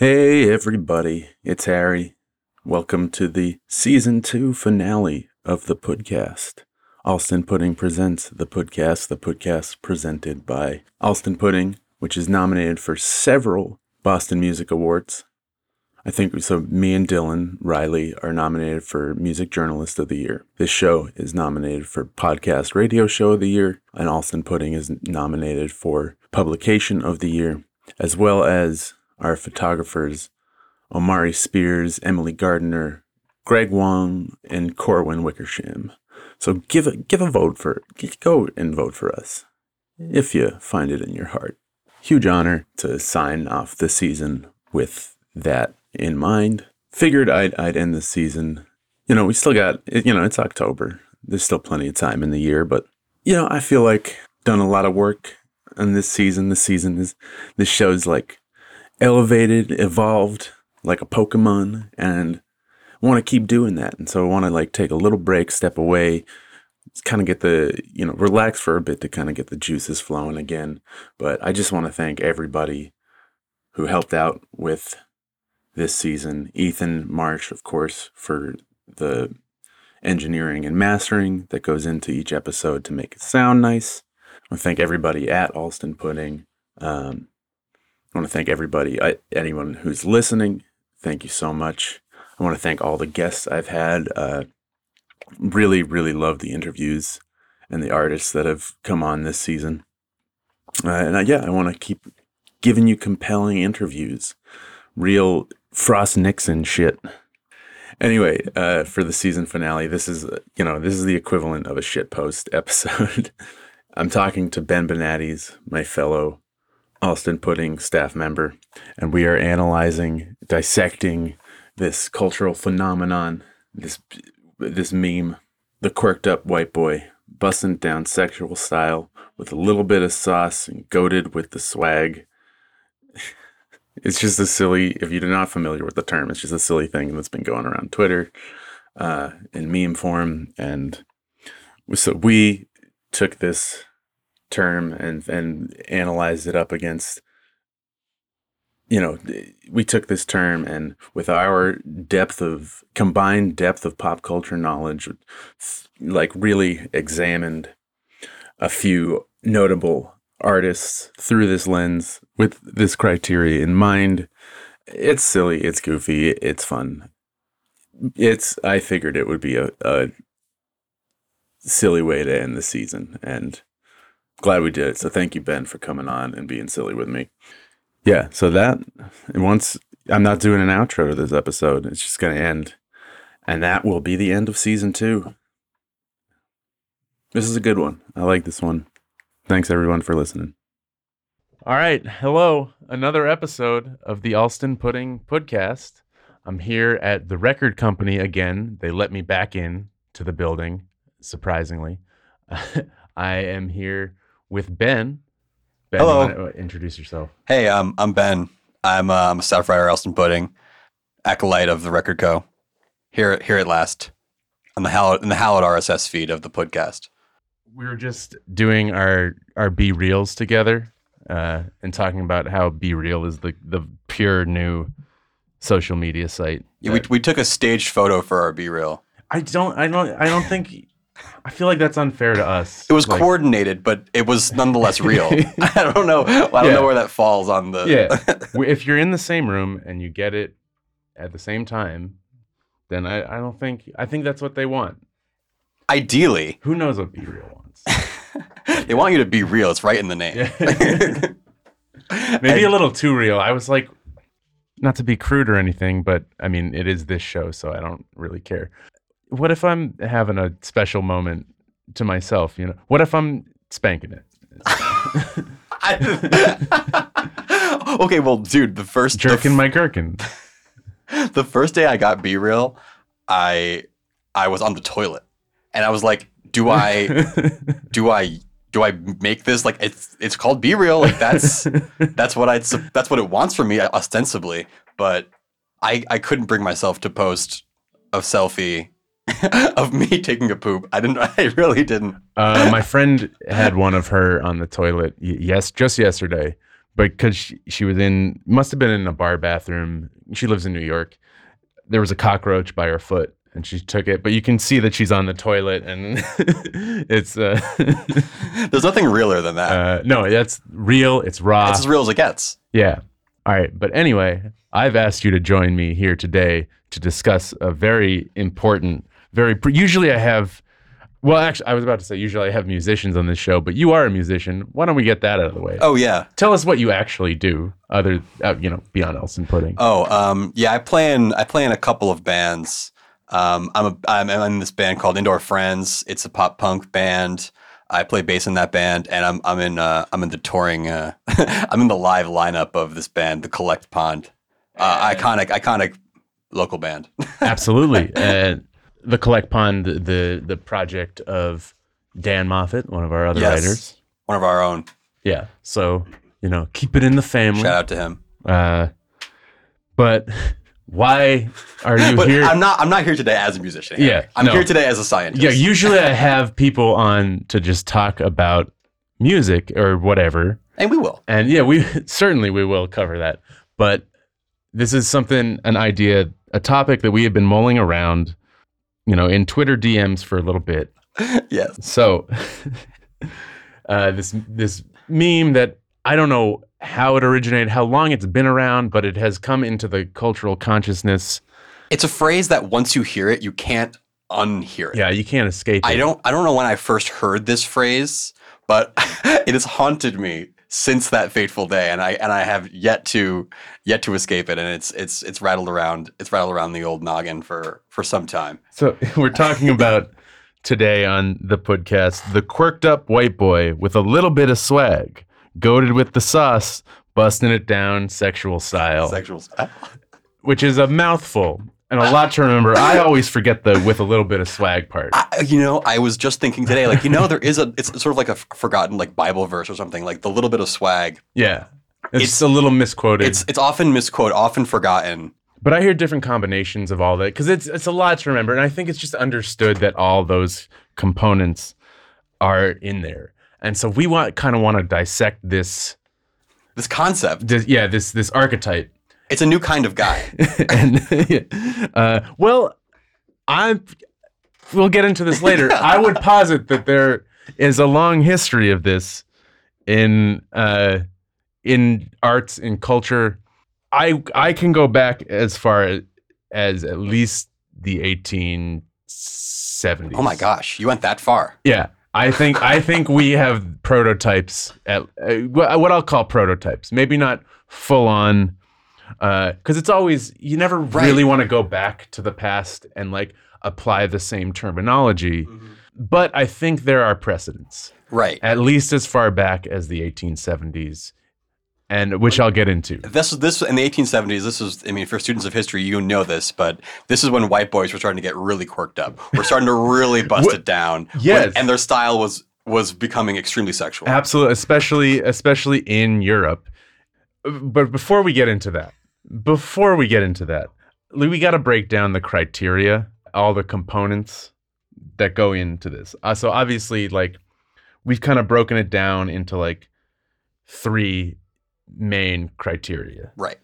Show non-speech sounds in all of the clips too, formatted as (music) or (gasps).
Hey, everybody, it's Harry. Welcome to the season two finale of the podcast. Allston Pudding presents the podcast, the podcast presented by Allston Pudding, which is nominated for several Boston Music Awards. I think so. Me and Dylan Riley are nominated for Music Journalist of the Year. This show is nominated for Podcast Radio Show of the Year, and Allston Pudding is nominated for Publication of the Year, as well as our photographers Omari Spears, Emily Gardner, Greg Wong, and Corwin Wickersham. So give a give a vote for go and vote for us if you find it in your heart. Huge honor to sign off the season with that in mind. Figured I'd I'd end the season. You know, we still got you know, it's October. There's still plenty of time in the year, but you know, I feel like done a lot of work on this season. This season is this show's like elevated, evolved like a Pokemon, and want to keep doing that. And so I want to like take a little break, step away, kind of get the you know relax for a bit to kind of get the juices flowing again. But I just want to thank everybody who helped out with this season. Ethan Marsh, of course, for the engineering and mastering that goes into each episode to make it sound nice. I want to thank everybody at Allston Pudding. Um, I want to thank everybody, anyone who's listening. Thank you so much. I want to thank all the guests I've had. Uh, really, really love the interviews and the artists that have come on this season. Uh, and I, yeah, I want to keep giving you compelling interviews, real Frost Nixon shit. Anyway, uh, for the season finale, this is you know this is the equivalent of a shit post (laughs) episode. I'm talking to Ben Benattis, my fellow Allston Pudding staff member, and we are analyzing, dissecting this cultural phenomenon, this this meme, the quirked up white boy busting down sexual style with a little bit of sauce and goaded with the swag. (laughs) it's just a silly. If you're not familiar with the term, it's just a silly thing that's been going around Twitter uh, in meme form, and so we took this term and and analyzed it up against you know we took this term and with our depth of combined depth of pop culture knowledge like really examined a few notable artists through this lens with this criteria in mind. It's silly it's goofy it's fun. It's i figured it would be a, a silly way to end the season and glad we did it. So thank you, Ben, for coming on and being silly with me. Yeah. So that once I'm not doing an outro to this episode, it's just going to end. And that will be the end of season two. This is a good one. I like this one. Thanks, everyone, for listening. All right. Hello. Another episode of the Allston Pudding Podcast. I'm here at the record company again. They let me back in to the building, surprisingly. (laughs) I am here with Ben. Ben, Hello. introduce yourself. Hey, um, I'm Ben. I'm, uh, I'm a staff writer, Allston Pudding, acolyte of the Record Co. Here, here at last, on the hallowed, in the hallowed RSS feed of the podcast. We were just doing our our BeReals together, uh, and talking about how BeReal is the the pure new social media site. Yeah, we we took a staged photo for our BeReal. I don't, I don't, I don't think I feel like that's unfair to us. It was like, coordinated, but it was nonetheless real. (laughs) (laughs) I don't know. I don't yeah. know where that falls on the. yeah, (laughs) if you're in the same room and you get it at the same time, then I, I don't think I think that's what they want. Ideally, who knows what BeReal wants? they want you to be real. It's right in the name. Maybe and, a little too real. I was like, not to be crude or anything, but I mean, it is this show, so I don't really care what if I'm having a special moment to myself? You know, what if I'm spanking it? (laughs) okay, well, dude, the first jerking f- my gherkin. (laughs) the first day I got BeReal, I I was on the toilet, and I was like, "Do I, (laughs) do I, do I make this like it's it's called BeReal? Like that's that's what I that's what it wants from me ostensibly." But I I couldn't bring myself to post a selfie (laughs) of me taking a poop. I didn't. (laughs) I really didn't. Uh, my (laughs) friend had one of her on the toilet. Yes, just yesterday. but because she, she was in, must have been in a bar bathroom. She lives in New York. There was a cockroach by her foot, and she took it. But you can see that she's on the toilet, and it's uh, There's nothing realer than that. uh, no, that's real. It's raw. it's as real as it gets. Yeah. All right. But anyway, I've asked you to join me here today to discuss a very important, very, usually I have, well, actually, I was about to say, usually I have musicians on this show, but you are a musician. Why don't we get that out of the way? Oh yeah. Tell us what you actually do, other, uh, you know, beyond Allston Pudding. Oh, um, yeah. I play in I play in a couple of bands. Um, I'm a I'm in this band called Indoor Friends. It's a pop punk band. I play bass in that band, and I'm I'm in uh, I'm in the touring. Uh, (laughs) I'm in the live lineup of this band, the Collect Pond. Uh, iconic, iconic local band. (laughs) Absolutely. and the Collect Pond, the, the project of Dan Moffat, one of our other Yes. writers. One of our own. Yeah. So, you know, keep it in the family. Shout out to him. Uh, but why are you (laughs) But here? I'm not I'm not here today as a musician. Yeah, I'm no. here today as a scientist. yeah, usually I have people on to just talk about music or whatever. and we will. And yeah, we certainly we will cover that. But this is something, an idea, a topic that we have been mulling around, you know, in Twitter DMs for a little bit. (laughs) yes. So, (laughs) uh, this this meme that I don't know how it originated, how long it's been around, but it has come into the cultural consciousness. It's a phrase that once you hear it, you can't unhear it. Yeah, you can't escape. I it. don't I don't know when I first heard this phrase, but (laughs) it has haunted me since that fateful day and I and I have yet to yet to escape it and it's it's it's rattled around it's rattled around the old noggin for for some time. So (laughs) we're talking about today on the podcast the quirked up white boy with a little bit of swag, goaded with the sauce, busting it down sexual style, Sexual style. which is a mouthful and a lot to remember. I always forget the with a little bit of swag part. I, you know, I was just thinking today, like, you know, there is a, it's sort of like a forgotten, like, Bible verse or something, like the little bit of swag. Yeah. It's, It's- a little misquoted. It's, it's often misquoted, often forgotten. but I hear different combinations of all that because it's it's a lot to remember, and I think it's just understood that all those components are in there, and so we want kind of want to dissect this, This concept, this, yeah, this this archetype, it's a new kind of guy. (laughs) and uh, well, I'm. We'll get into this later. (laughs) I would posit that there is a long history of this in uh, in arts and culture. I I can go back as far as at least the 1870s. Oh my gosh, you went that far. Yeah, I think I think we have prototypes at uh, what what I'll call prototypes. Maybe not full on, Uh, because it's always you never Right. really want to go back to the past and like apply the same terminology. Mm-hmm. But I think there are precedents, Right. at least as far back as the 1870s, and which I'll get into. This this in the 1870s. This is, I mean, for students of history, you know this, but this is when white boys were starting to get really quirked up. We're starting to really (laughs) bust What- it down. Yes. When- and their style was was becoming extremely sexual. Absolutely, especially especially in Europe. But before we get into that, before we get into that, we got to break down the criteria, all the components that go into this. Uh, so obviously, like we've kind of broken it down into like three main criteria. Right.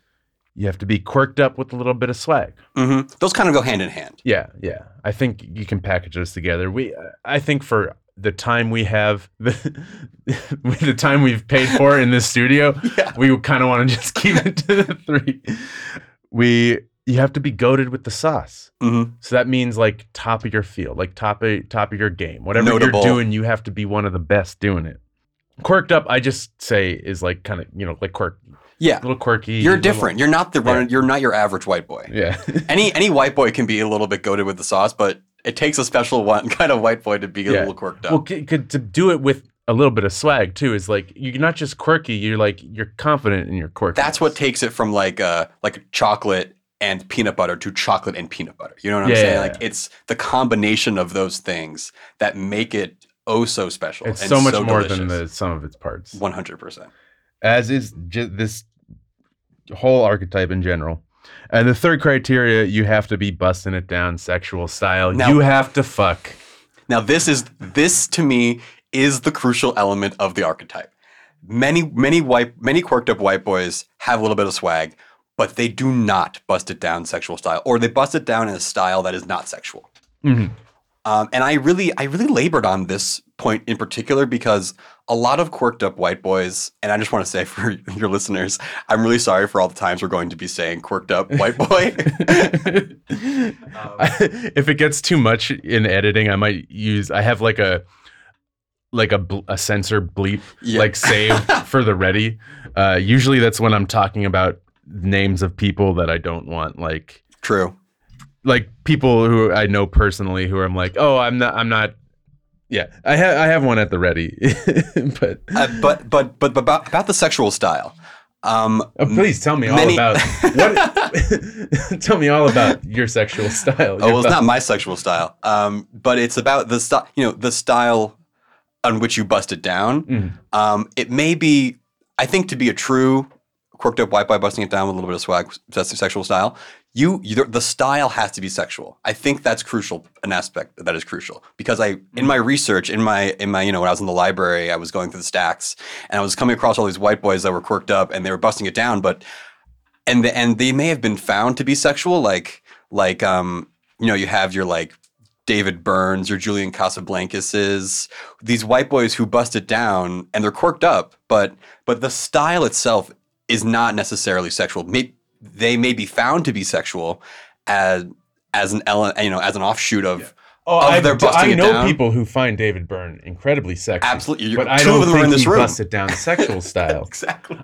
You have to be quirked up with a little bit of swag. Mm-hmm. Those kind of go hand in hand. Yeah, yeah. I think you can package those together. We, I think for the time we have, (laughs) the, the time we've paid for in this studio, (laughs) Yeah. we kind of want to just keep it to the three. We, you have to be goaded with the sauce. hmm So that means like top of your field, like top of top of your game. Whatever Notable. you're doing, you have to be one of the best doing it. Quirked up, I just say is like kind of you know like quirk, Yeah. a little quirky. You're little- different. You're not the run. You're not your average white boy. Yeah. (laughs) Any any white boy can be a little bit goaded with the sauce, but it takes a special one (laughs) kind of white boy to be a Yeah. little quirked up. Well, c- c- to do it with a little bit of swag too is like you're not just quirky. You're like you're confident in your quirk. That's what takes it from like uh like chocolate and peanut butter to chocolate and peanut butter. You know what I'm Yeah, saying? yeah, Like it's the combination of those things that make it oh so special. It's and so much more than delicious. the sum of its parts. One hundred percent. As is ju- this whole archetype in general. And the third criteria, you have to be busting it down sexual style. Now- you have to fuck. Now this is this to me is the crucial element of the archetype. many many white many quirked up white boys have a little bit of swag, but they do not bust it down sexual style, or they bust it down in a style that is not sexual. Mhm. Um, and I really, I really labored on this point in particular because a lot of quirked up white boys, and I just want to say (laughs) for your listeners, I'm really sorry for all the times we're going to be saying quirked up white (laughs) boy. if it gets too much in editing, I might use. I have like a like a bl- a censor bleep Yeah. like save (laughs) for the ready. Uh, usually that's when I'm talking about names of people that I don't want like True. Like people who I know personally who I'm like, oh, I'm not, I'm not. Yeah, I have, I have one at the ready, (laughs) but Uh, but but but but about, about the sexual style. Um, uh, please tell me all about (laughs) what. (laughs) tell me all about your sexual style. Oh, well, it's not my sexual style. Um, but it's about the style, you know, the style on which you bust it down. Mhm. Um, it may be, I think, to be a true quirked up white boy busting it down with a little bit of swag, that's the sexual style. You, you, the style has to be sexual. I think that's crucial, an aspect that is crucial. Because I, in my research, in my, in my, you know, when I was in the library, I was going through the stacks and I was coming across all these white boys that were quirked up and they were busting it down, but and the, and they may have been found to be sexual like like um you know you have your like David Byrnes or Julian Casablancas's these white boys who bust it down and they're quirked up but but the style itself is not necessarily sexual. May, they may be found to be sexual as as an ele- you know as an offshoot of Oh, of I, their busting I it know down. people who find David Byrne incredibly sexy. Absolutely. You- but I two don't of them think are in this he room. busted down sexual (laughs) style. exactly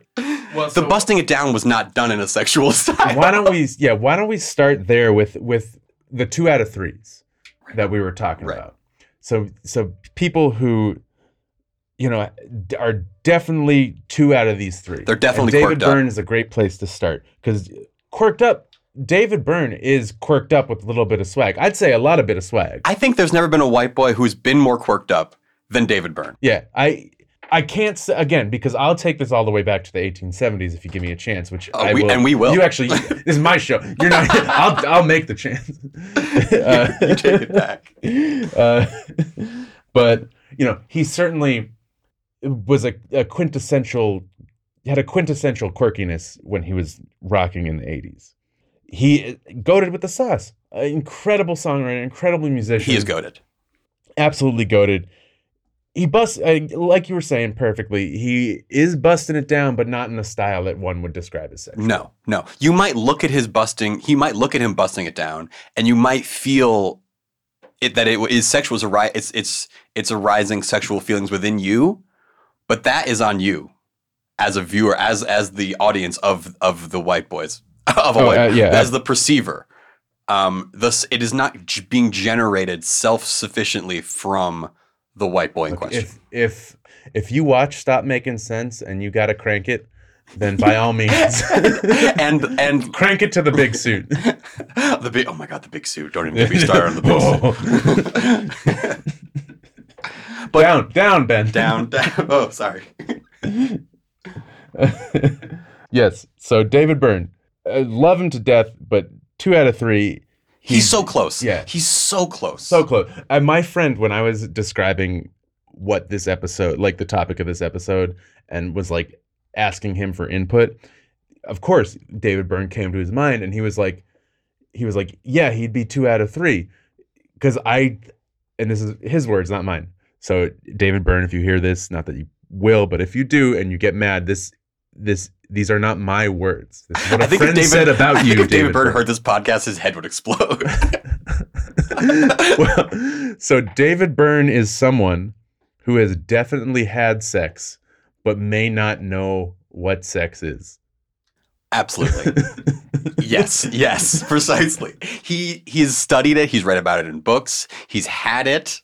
Well, the busting it down was not done in a sexual (laughs) style why don't we? Yeah, why don't we start there with with the two out of threes that we were talking Right. about? So so people who, you know, are definitely two out of these three. They're definitely and David quirked up. Byrne is a great place to start because quirked up. David Byrne is quirked up with a little bit of swag. I'd say a lot of bit of swag. I think there's never been a white boy who's been more quirked up than David Byrne. Yeah, I I can't s again because I'll take this all the way back to the 1870s if you give me a chance, which Oh, I we- will. and we will. You actually, (laughs) this is my show. You're not. (laughs) I'll I'll make the chance. Uh, (laughs) you take it back. uh, but you know, he certainly was a, a quintessential. Had a quintessential quirkiness when he was rocking in the 80s. He goaded with the sauce. Incredible songwriter, incredible musician He is goaded. absolutely goaded. He busts, uh, like you were saying perfectly. He is busting it down, but not in the style that one would describe as sexual. No, no. You might look at his busting. He might look at him busting it down, and you might feel it that it is sexual. Is a It's it's it's arising sexual feelings within you, but that is on you as a viewer, as as the audience of of the white boys (laughs) of a Oh, white, uh, yeah. as the perceiver. Um, thus, it is not g- being generated self sufficiently from the white boy in question. If if if you watch Stop Making Sense and you got to crank it, then by all means, (laughs) and and (laughs) crank it to the big suit. the big oh my god the big suit don't even get me started on the big suit But- down, down, Ben. down (laughs) down (laughs) oh sorry (laughs) yes. So David Byrne, uh, love him to death, but two out of three. he's so close yeah. he's so close So close. Uh, my friend, when I was describing what this episode, like the topic of this episode, and was like asking him for input, of course, David Byrne came to his mind, and he was like, he was like, yeah, he'd be two out of three, because I, and this is his words, not mine. So David Byrne, if you hear this, not that you will, but if you do and you get mad, this, this, these are not my words. This is (laughs) what a I think if friend David, said about (laughs) I you, think if David, Byrne Byrne. heard this podcast, his head would explode. (laughs) well, so David Byrne is someone who has definitely had sex, but may not know what sex is. Absolutely. yes, yes, precisely. He he's studied it. He's read about it in books. He's had it.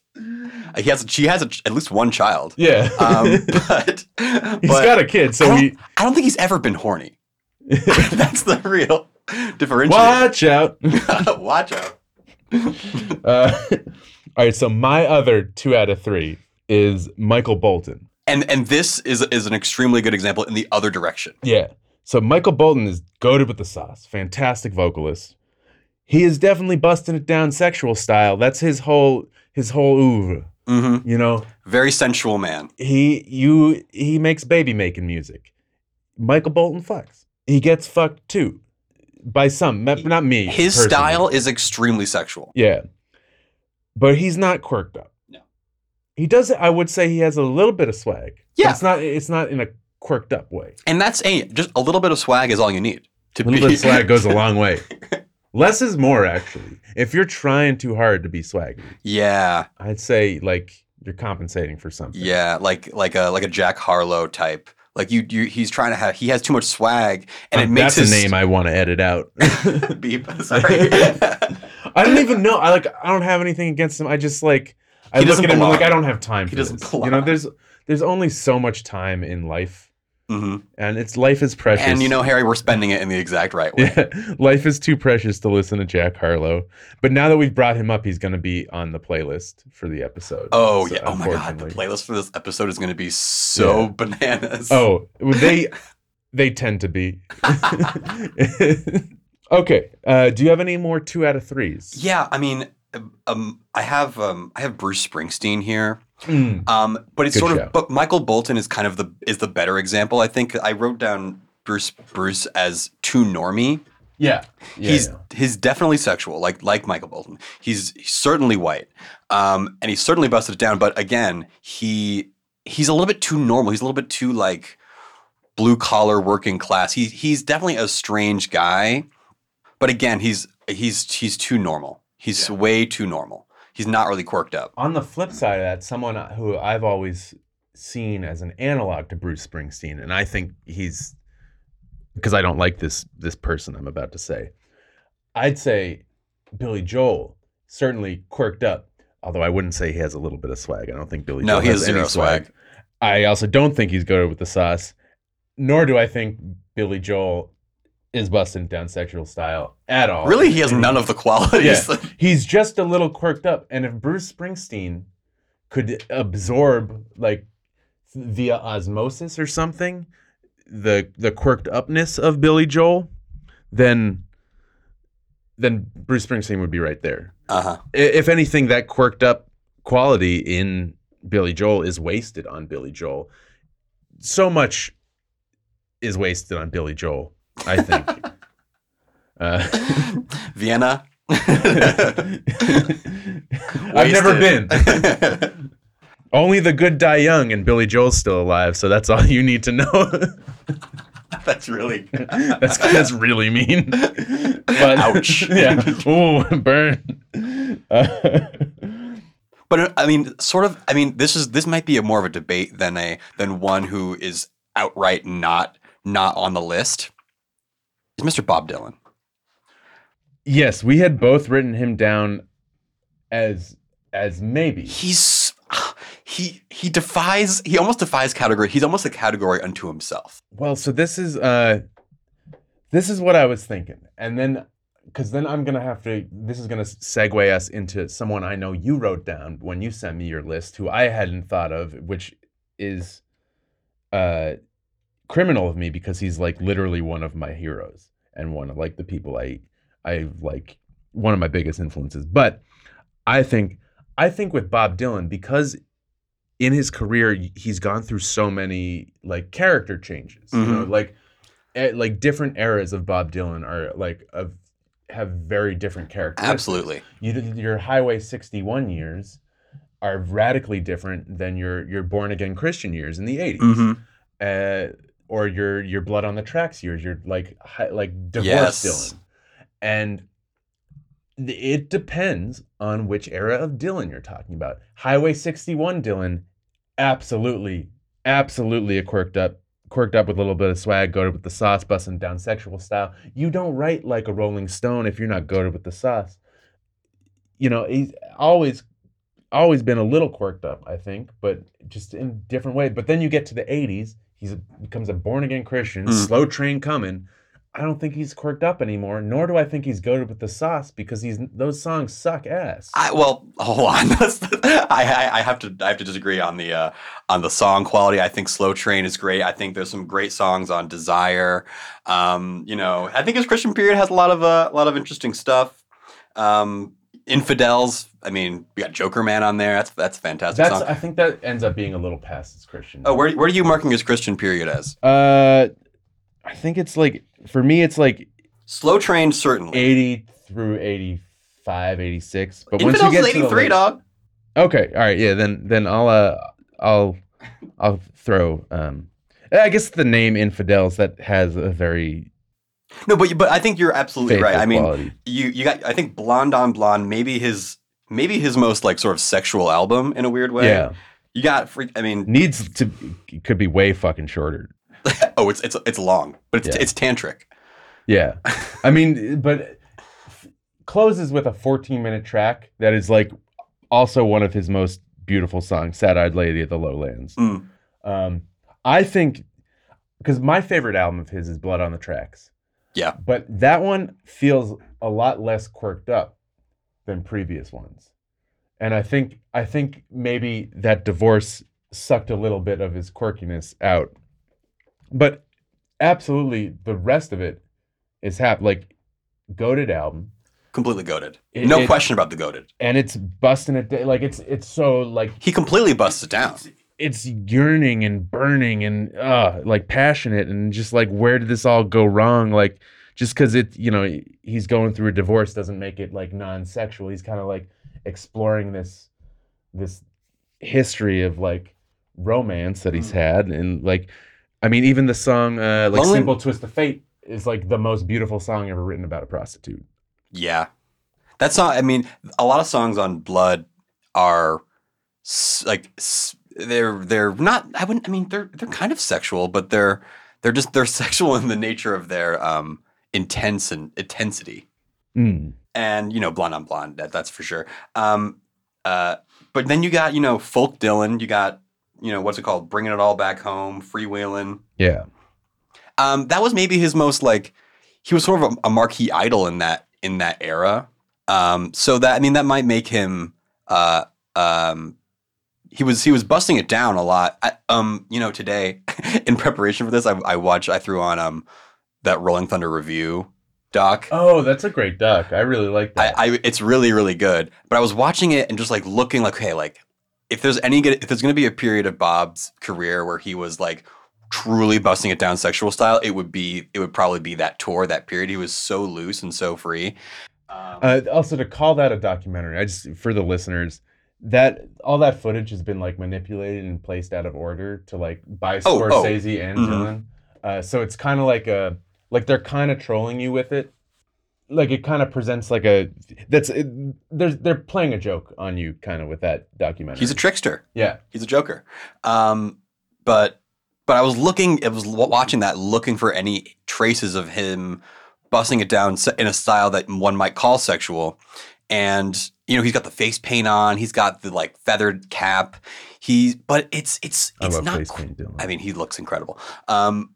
He has. She has a, at least one child. Yeah. Um, (laughs) but he's got a kid, so don't, he I don't think he's ever been horny. (laughs) That's the real differentiator. watch out. (laughs) Watch out. Uh, all right, so my other two out of three is Michael Bolton. And and this is is an extremely good example in the other direction. Yeah. So Michael Bolton is goaded with the sauce. Fantastic vocalist. He is definitely busting it down sexual style. That's his whole his whole oeuvre. Mm-hmm. You know, Very sensual man. he you he makes baby making music. Michael Bolton fucks. He gets fucked too, by some, not me. His personally. style is extremely sexual. yeah, but he's not quirked up. No. he does. I would say he has a little bit of swag. Yeah. it's not. It's not in a quirked up way. And that's a just a little bit of swag is all you need to A little be bit of swag goes a long (laughs) way. Less is more, actually. If you're trying too hard to be swaggy, yeah, I'd say like you're compensating for something. yeah, like like a like a Jack Harlow type. Like you, you he's trying to have he has too much swag and it Um, makes that's his a name I want to edit out. (laughs) (laughs) beep. Sorry. (laughs) I don't even know. I like. I don't have anything against him. I just like. I He look at him like. I don't have time He doesn't. You know, there's there's only so much time in life, hmm and it's life is precious. And you know, Harry, we're spending it in the exact right way. Yeah, (laughs) life is too precious to listen to Jack Harlow. But now that we've brought him up, he's going to be on the playlist for the episode. Oh So, yeah! Oh my god! The playlist for this episode is going to be so Yeah. bananas. Oh, they (laughs) they tend to be. (laughs) okay. Uh, do you have any more two out of threes? yeah. I mean, um, I have um, I have Bruce Springsteen here. Mm. Um, but it's Good sort shout. of but Michael Bolton is kind of the is the better example. I think I wrote down Bruce Bruce as too normy. Yeah. yeah. he's yeah. he's definitely sexual, like like Michael Bolton. He's, he's certainly white, um, and he's certainly busted it down. But again, he he's a little bit too normal. He's a little bit too like blue collar working class. He he's definitely a strange guy, but again, he's he's he's too normal. He's Yeah. way too normal. He's not really quirked up. On the flip side of that, someone who I've always seen as an analog to Bruce Springsteen, and I think he's because I don't like this this person I'm about to say. I'd say Billy Joel certainly quirked up, although I wouldn't say he has a little bit of swag. I don't think Billy No, Joel he has any zero swag. I also don't think he's good with the sauce, nor do I think Billy Joel is busting down sexual style at all. Really, he has none of the (laughs) qualities. Yeah. (laughs) He's just a little quirked up. And if Bruce Springsteen could absorb like via osmosis or something the the quirked upness of Billy Joel, then then Bruce Springsteen would be right there. Uh-huh. If anything, that quirked up quality in Billy Joel is wasted on Billy Joel. So much is wasted on Billy Joel, I think. (laughs) uh, (laughs) Vienna. (laughs) I've never been. been. Only the good die young, and Billy Joel's still alive, so that's all you need to know. That's really that's that's really mean. But, Ouch. yeah. Ooh, burn. Uh, But I mean, sort of. I mean, this is this might be a more of a debate than a than one who is outright not not on the list. Is Mr. Bob Dylan? yes, we had both written him down as as maybe. He's he he defies. He almost defies category. He's almost a category unto himself. Well, so this is uh this is what I was thinking. And then cuz then I'm going to have to this is going to segue us into someone I know you wrote down when you sent me your list who I hadn't thought of, which is uh criminal of me because he's like literally one of my heroes and one of like the people I I like one of my biggest influences. But I think I think with Bob Dylan because in his career he's gone through so many like character changes. You know, like eh, like different eras of Bob Dylan are like of have very different characters. Absolutely. You, your Highway 61 years are radically different than your your born again Christian years in the 80s Mm-hmm. uh, or your your blood on the tracks years, your like hi, like divorce Yes. Dylan, and it depends on which era of Dylan you're talking about. Highway 61 Dylan, absolutely, absolutely a quirked up, quirked up with a little bit of swag, goaded with the sauce, busting down sexual style. You don't write like a Rolling Stone if you're not goaded with the sauce. You know, he's always always been a little quirked up, I think, but just in different ways. But then you get to the 80s, he's a, becomes a born again Christian, Mm. slow train coming. I don't think he's quirked up anymore, nor do I think he's goaded with the sauce because he's those songs suck ass. I well, hold on. (laughs) The- I, I I have to I have to disagree on the uh, on the song quality. I think Slow Train is great. I think there's some great songs on Desire. Um, you know, I think his Christian period has a lot of uh, a lot of interesting stuff. Um, Infidels. I mean, we got Jokerman on there. That's that's a fantastic That's song. I think that ends up being a little past its Christian. Oh, where where are you marking his Christian period as? Uh, I think it's like for me, it's like Slow Train, certainly. 80 through 85, 86. But once you get 83, late- dog. Okay, all right, yeah. Then then I'll uh I'll I'll throw um I guess the name infidels that has a very No, but but I think you're absolutely faithful right. I mean, quality. you you got I think Blonde on Blonde maybe his maybe his most like sort of sexual album in a weird way. yeah You got free, I mean, needs to could be way fucking shorter. (laughs) oh, it's it's it's long, but it's Yeah. it's tantric. Yeah, (laughs) I mean, but closes with a 14 minute track that is like also one of his most beautiful songs, "Sad Eyed Lady of the Lowlands." Mm. Um, I think because my favorite album of his is Blood on the Tracks. Yeah. but that one feels a lot less quirked up than previous ones, and I think I think maybe that divorce sucked a little bit of his quirkiness out, but absolutely the rest of it is hap like goaded album Completely goaded. It- no it- question about the goaded. and it's busting it like it's it's so like He completely busts it down. It's yearning and burning and uh like passionate and just like where did this all go wrong? Like just because it you know he's going through a divorce doesn't make it like non-sexual. He's kind of like exploring this this history of like romance that he's had and like i mean even the song uh like Lonely- simple twist of fate is like the most beautiful song ever written about a prostitute. Yeah. That's not, I mean, a lot of songs on Blood are s- like, s- they're, they're not, I wouldn't, I mean, they're, they're kind of sexual, but they're, they're just, they're (laughs) sexual in the nature of their, um, intense and intensity. Mm. And, you know, Blonde on Blonde, that, that's for sure. Um, uh, but then you got, you know, Folk Dylan, you got, you know, what's it called? Bringing It All Back Home, Freewheeling. yeah Um, that was maybe his most like he was sort of a, a marquee idol in that in that era. Um, so that I mean that might make him uh, um, he was he was busting it down a lot. I, um, you know, today (laughs) in preparation for this, I, I watched I threw on um that Rolling Thunder Revue doc. oh that's a great doc. i really like I, that I it's really really good. But I was watching it and just like looking like, hey, like if there's any good, if there's going to be a period of Bob's career where he was like truly busting it down sexual style, it would be it would probably be that tour, that period. He was so loose and so free. Um, Uh, also, to call that a documentary, I just for the listeners that all that footage has been like manipulated and placed out of order to like by Oh, oh. Scorsese and Mhm. Dylan. Uh, so it's kind of like a like they're kind of trolling you with it. Like it kind of presents like a that's it, there's they're playing a joke on you kind of with that documentary. he's a trickster. yeah He's a joker. Um, but but I was looking, I was watching that, looking for any traces of him busting it down se- in a style that one might call sexual. And you know, he's got the face paint on. He's got the like feathered cap. He, but it's it's it's love not. paint I mean, he looks incredible. Um,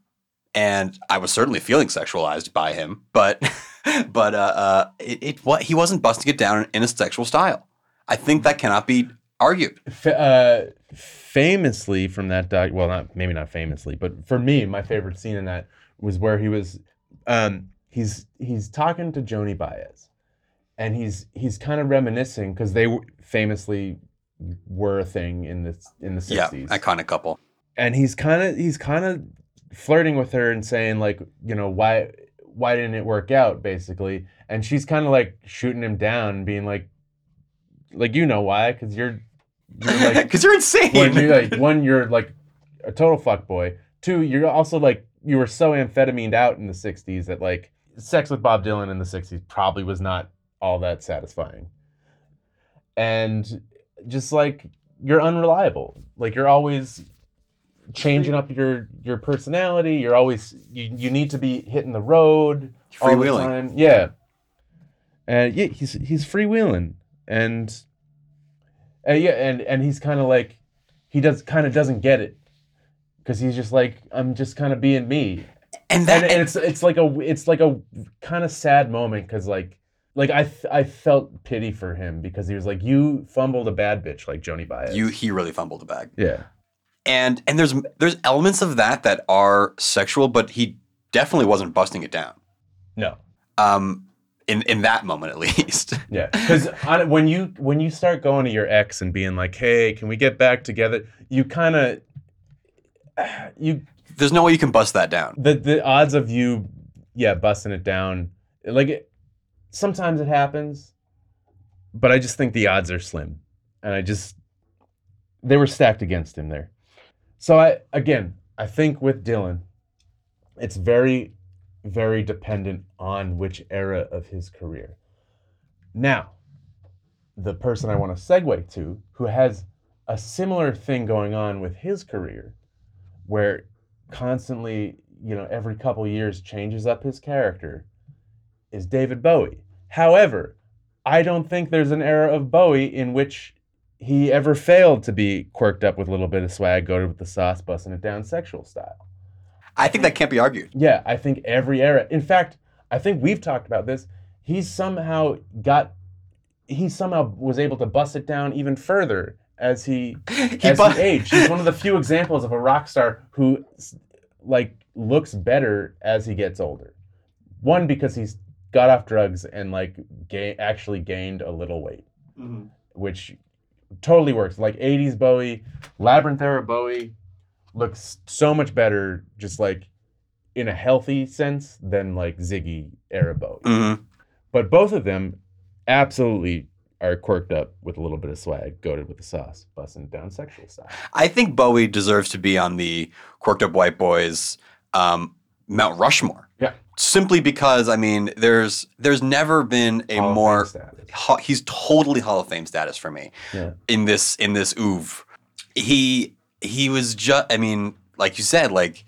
and I was certainly feeling sexualized by him, but (laughs) but uh, uh, it, it what he wasn't busting it down in a sexual style. I think that cannot be argued. F- uh, famously from that doc, well, not maybe not famously, but for me, my favorite scene in that was where he was, um, he's he's talking to Joni Baez, and he's he's kind of reminiscing because they famously were a thing in the in the 60s. Yeah, iconic couple. and he's kind of he's kind of flirting with her and saying like, you know, why why didn't it work out, basically, and she's kind of like shooting him down, and being like, like you know why, because you're you're (laughs) like Because you're insane. one, you're like one, you're like a total fuck boy. Two, you're also like you were so amphetamine out in the '60s that like sex with Bob Dylan in the '60s probably was not all that satisfying. And just like you're unreliable, like you're always changing up your your personality. You're always you you need to be hitting the road all the time. Yeah. And yeah, he's he's freewheeling and uh, yeah, and and he's kind of like he does kind of doesn't get it because he's just like I'm just kind of being me, and that and, and it's it's like a it's like a kind of sad moment because like like I, I felt pity for him because he was like you fumbled a bad bitch like Joni Baez. you he really fumbled a bag. yeah And and there's there's elements of that that are sexual, but he definitely wasn't busting it down. no Um, in in that moment at (laughs) least. Yeah, because when you when you start going to your ex and being like, "Hey, can we get back together?" You kind of (sighs) you There's no way you can bust that down. the the odds of you yeah busting it down like sometimes it happens, but I just think the odds are slim, and I just they were stacked against him there. So I again I think with Dylan, it's very very dependent on which era of his career. Now, the person I want to segue to, who has a similar thing going on with his career, where constantly, you know, every couple years changes up his character, is David Bowie. However, I don't think there's an era of Bowie in which he ever failed to be quirked up with a little bit of swag, go with the sauce, busting it down sexual style. I think that can't be argued. Yeah, I think every era. In fact, I think we've talked about this. He's somehow got, he somehow was able to bust it down even further as he (laughs) He as bu- he aged. He's one of the few examples of a rock star who, like, looks better as he gets older. One because he's got off drugs and like ga- actually gained a little weight, which totally works. Like '80s Bowie, Labyrinth era Bowie looks so much better, just like in a healthy sense than like Ziggy era Bowie. Mhm. But both of them absolutely are quirked up with a little bit of swag, goaded with the sauce, busting down sexual style. I think Bowie deserves to be on the quirked up white boys um, Mount Rushmore. Yeah. Simply because I mean, there's there's never been a Hall more ho- he's totally Hall of Fame status for me. Yeah. In this in this oeuvre, he he was just. I mean, like you said, like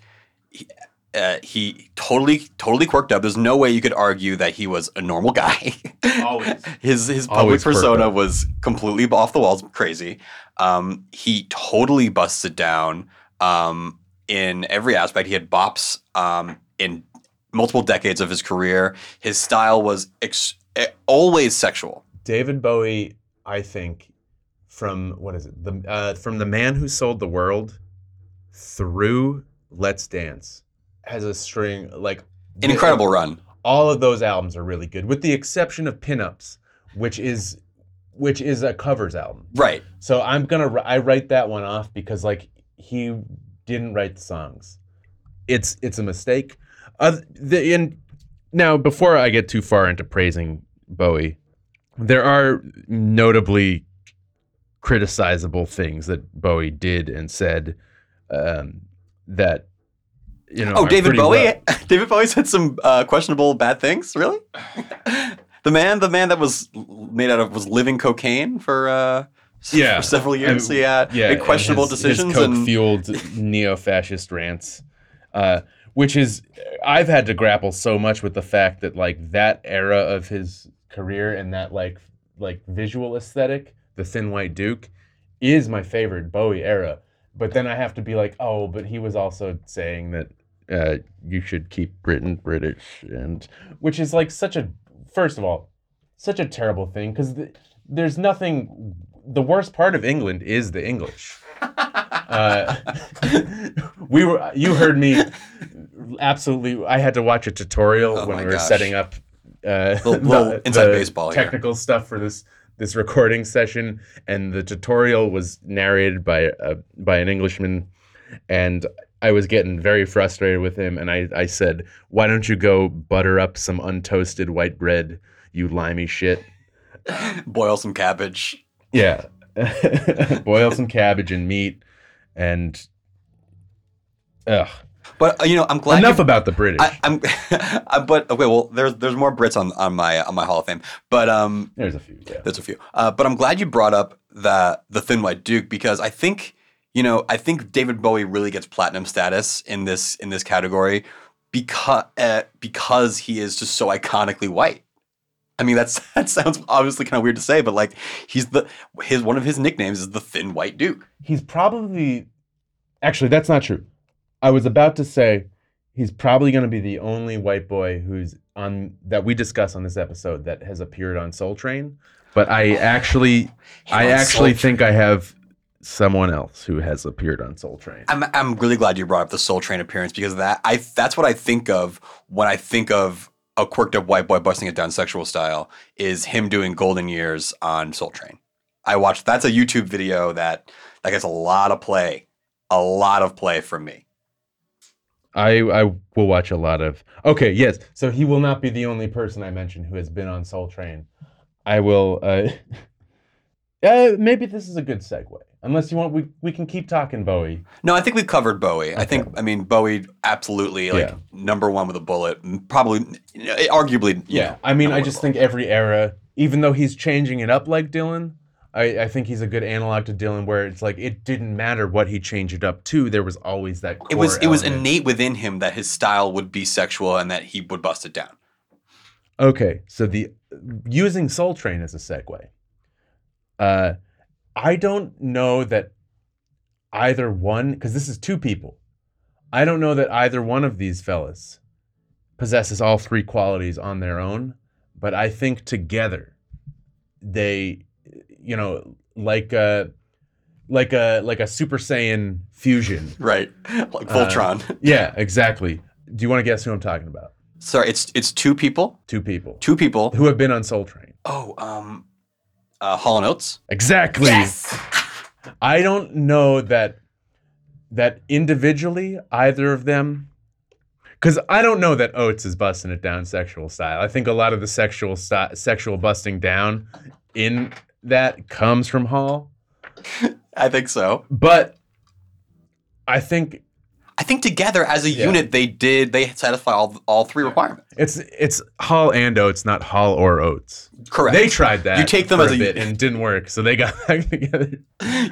he, uh, he totally totally quirked up. There's no way you could argue that he was a normal guy. (laughs) Always. his his public Always persona was completely off the walls, crazy. Um, he totally busts it down um, in every aspect. He had bops um, in multiple decades of his career. His style was ex- always sexual. David Bowie, I think, from what is it? The uh, from the man who sold the world through Let's Dance has a string like An incredible run. all of those albums are really good, with the exception of Pinups, which is which is a covers album. Right. So I'm gonna I write that one off because like he didn't write the songs. It's it's a mistake. Uh, the, in, now before I get too far into praising Bowie, there are notably criticizable things that Bowie did and said um, that you know. Oh, David Bowie. (laughs) David Bowie said some uh, questionable bad things. Really? (laughs) the man, the man that was made out of was living cocaine for uh, Yeah. for several years. I- yeah, yeah, questionable and his, decisions His and coke-fueled neo-fascist rants, uh, which is I've had to grapple so much with the fact that like that era of his career and that like like visual aesthetic, the Thin White Duke, is my favorite Bowie era. But then I have to be like, oh, but he was also saying that uh, you should keep Britain British, and which is like such a first of all, such a terrible thing because th- there's nothing. The worst part of England is the English. (laughs) Uh, (laughs) we were. You heard me. Absolutely, I had to watch a tutorial Oh when we were gosh. setting up uh, Little- little (laughs) inside baseball here. technical stuff for this this recording session, and the tutorial was narrated by a, by an Englishman, and I was getting very frustrated with him, and I, I said, "Why don't you go butter up some untoasted white bread, you limey shit?" (laughs) boil some cabbage. Yeah, (laughs) boil some cabbage and meat, and ugh. But uh, you know, I'm glad. Enough about the British. I, I'm, (laughs) I, but okay. Well, there's there's more Brits on on my on my Hall of Fame, but um, There's a few. Yeah. There's a few. Uh, but I'm glad you brought up the the Thin White Duke because I think you know I think David Bowie really gets platinum status in this in this category because uh, because he is just so iconically white. I mean that's (laughs) that sounds obviously kind of weird to say, but like he's the his one of his nicknames is the Thin White Duke. He's probably actually that's not true. I was about to say he's probably going to be the only white boy who's on that we discuss on this episode that has appeared on Soul Train. But I oh. actually, I actually think I have someone else who has appeared on Soul Train. I'm I'm really glad you brought up the Soul Train appearance because that I that's what I think of when I think of a quirked up white boy busting it down sexual style is him doing Golden Years on Soul Train. I watched. That's a YouTube video that that gets a lot of play, a lot of play from me. I I will watch a lot of. Okay, yes. So he will not be the only person I mentioned who has been on Soul Train. I will. Uh, (laughs) uh maybe this is a good segue. Unless you want, we we can keep talking Bowie. No, I think we've covered Bowie. I think, I mean, Bowie absolutely like Yeah. number one with a bullet. Probably, arguably, Yeah, know, I mean, I just think every era, even though he's changing it up like Dylan, I, I think he's a good analog to Dylan, where it's like it didn't matter what he changed it up to. There was always that. it was it was element. innate within him that his style would be sexual and that he would bust it down. Okay, so the using Soul Train as a segue. Uh, I don't know that either one, because this is two people. I don't know that either one of these fellas possesses all three qualities on their own, but I think together they, you know, like a like a like a Super Saiyan fusion. Right, like Voltron. (laughs) Yeah, exactly. Do you want to guess who I'm talking about? Sorry, it's it's two people, Two people two people. who have been on Soul Train. Oh, um, uh, Hall and Oates. Exactly. (laughs) I don't know that that individually either of them because I don't know that Oates is busting it down sexual style. I think a lot of the sexual sti- sexual busting down in that comes from Hall, (laughs) I think so. but I think I think together as a Yeah. unit, they did they satisfy all all three requirements. it's it's Hall and Oates, not Hall or Oates. Correct. They tried that. You take them as a bit and didn't work, so they got (laughs) back together.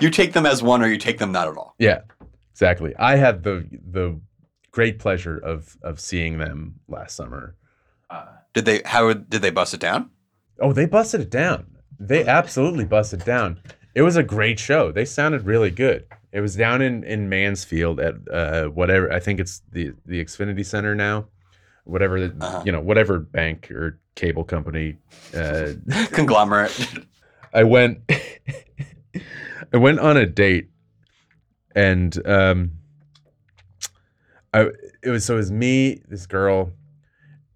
you take them as one, or you take them not at all. Yeah, exactly. I had the the great pleasure of of seeing them last summer. Uh, did they? How did they bust it down? Oh, they busted it down. They absolutely busted down. It was a great show. They sounded really good. It was down in in Mansfield at uh, whatever. I think it's the the Xfinity Center now. Whatever the, Uh-huh. you know, whatever bank or cable company. Uh, (laughs) Conglomerate. I went (laughs) I went on a date and um I it was so it was me, this girl,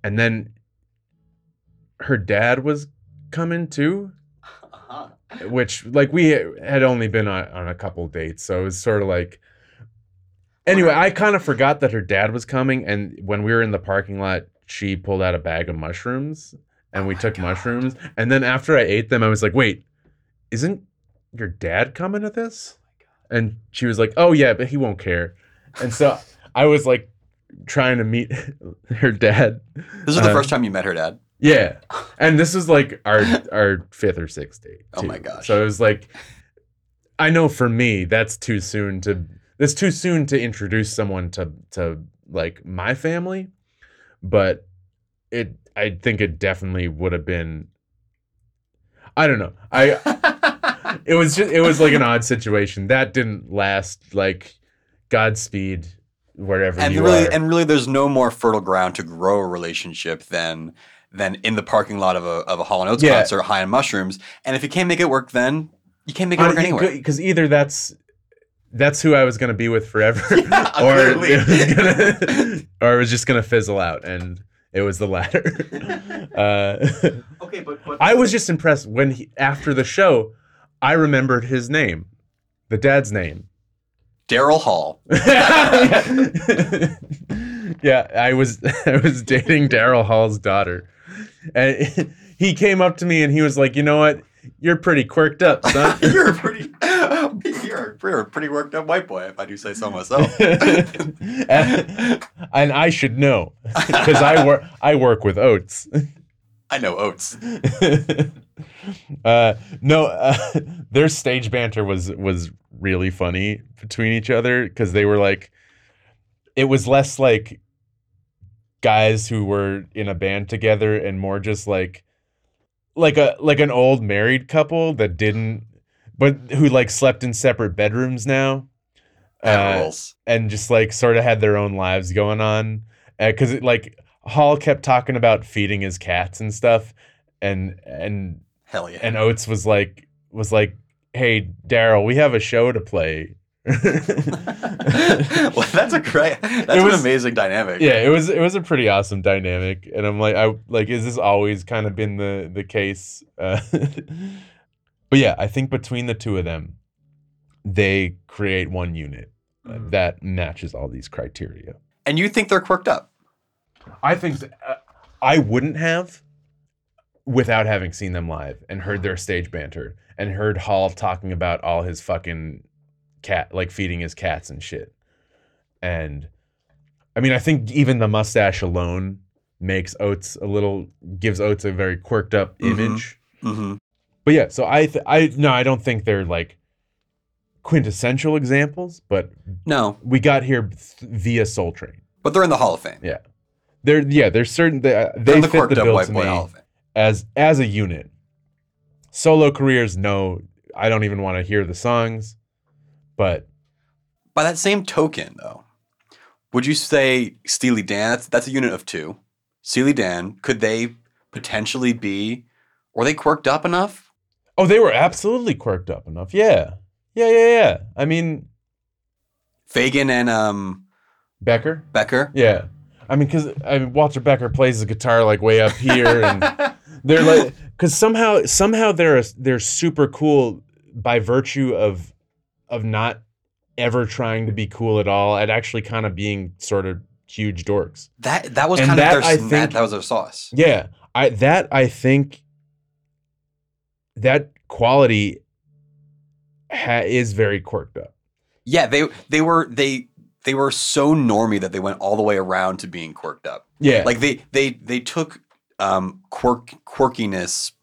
and then her dad was coming too. Which like we had only been on, on a couple dates, so it was sort of like Anyway, I kind of forgot that her dad was coming and when we were in the parking lot, she pulled out a bag of mushrooms and Oh we took God. mushrooms and then after I ate them I was like, "Wait, isn't your dad coming to this?" And she was like, "Oh yeah, but he won't care." And so I was like trying to meet (laughs) her dad. This is the Uh, first time you met her dad. Yeah. And this was like our our fifth or sixth date. Oh my gosh. So it was like I know for me that's too soon to that's too soon to introduce someone to to like my family, but it I think it definitely would have been I don't know. I (laughs) it was just it was like an odd situation. That didn't last like Godspeed wherever and you really, are. and really, there's no more fertile ground to grow a relationship than than in the parking lot of a of a Hall and Oates Yeah. concert, high on mushrooms. And if you can't make it work, then you can't make it work anywhere. Because either that's that's who I was gonna be with forever, (laughs) Yeah, (laughs) or it was gonna, (laughs) or it was just gonna fizzle out, and it was the latter. uh, Okay, but, but I was just impressed when he, after the show, I remembered his name, the dad's name. Daryl Hall. yeah. Yeah, I was I was dating Daryl Hall's daughter, and (laughs) he came up to me and he was like, "You know what? You're pretty quirked up, son." (laughs) you're a pretty, (laughs) you're, you're a pretty worked up white boy, if I do say so myself. and, and I should know because I work I work with Oates. I know Oates. uh, no, uh, their stage banter was was really funny between each other because they were like, it was less like guys who were in a band together and more just like like a like an old married couple that didn't but who like slept in separate bedrooms now Uh, and just like sort of had their own lives going on because it like hall kept talking about feeding his cats and stuff and and Hell yeah. and oates was like was like hey daryl we have a show to play (laughs) well, that's a great. That's It an was- amazing dynamic. yeah, it was it was a pretty awesome dynamic, and I'm like, I like, is this always kind of been the the case? Uh, (laughs) but yeah, I think between the two of them, they create one unit Mhm. that matches all these criteria. And you think they're quirked up? I think th- uh, I wouldn't have without having seen them live and heard their stage banter and heard Hall talking about all his fucking cat, like feeding his cats and shit. And I mean, I think even the mustache alone makes Oates a little, gives Oates a very quirked up Mhm. image. Mm-hmm. But yeah, so I, th- I, no, I don't think they're like quintessential examples, but No, we got here th- via Soul Train. but they're in the Hall of Fame. Yeah. They're yeah, they're certain they, uh, They're the fit the bill to me Hall of Fame. as as a unit. Solo careers, no, I don't even want to hear the songs, but By that same token, though, would you say Steely Dan? That's, that's a unit of two. Steely Dan, could they potentially be? Were they quirked up enough? oh, they were absolutely quirked up enough. Yeah, yeah, yeah, yeah. I mean, Fagen and um, Becker. Becker. Yeah, I mean, because I mean, Walter Becker plays the guitar like way up here, and (laughs) they're like, because somehow somehow they're they're super cool by virtue of of not ever trying to be cool at all, and actually kind of being sort of huge dorks. that that was And kind that, of their I that, think- that was their sauce. Yeah, I that I think that quality ha- is very quirked up. Yeah, they they were they they were so normy that they went all the way around to being quirked up. Yeah, Like they they they took um quirk quirkiness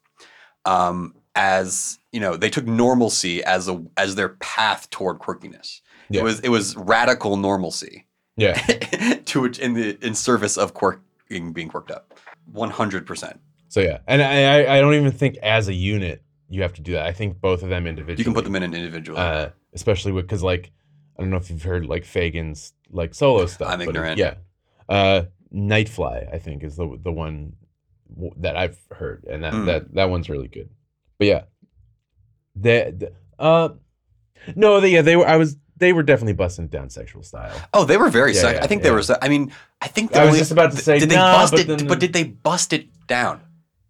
um as you know they took normalcy as a as their path toward quirkiness. Yeah. It was it was radical normalcy yeah, (laughs) to it in the in service of quirking being quirked up. One hundred percent. so yeah, and I I don't even think as a unit you have to do that. I think both of them individually. You can put them in an individual. uh, especially with because like I don't know if you've heard like Fagen's like solo stuff. I'm it- ignorant. yeah, uh, Nightfly I think is the the one w- that I've heard, and that Hmm. that that one's really good. But yeah, the, the uh, no, they, yeah, they were. I was they were definitely busting down sexual style. oh, they were very. Yeah, sex- yeah, I think they were. I mean, I think I was only- just about to say, Did they nah, bust but it? then- but did they bust it down?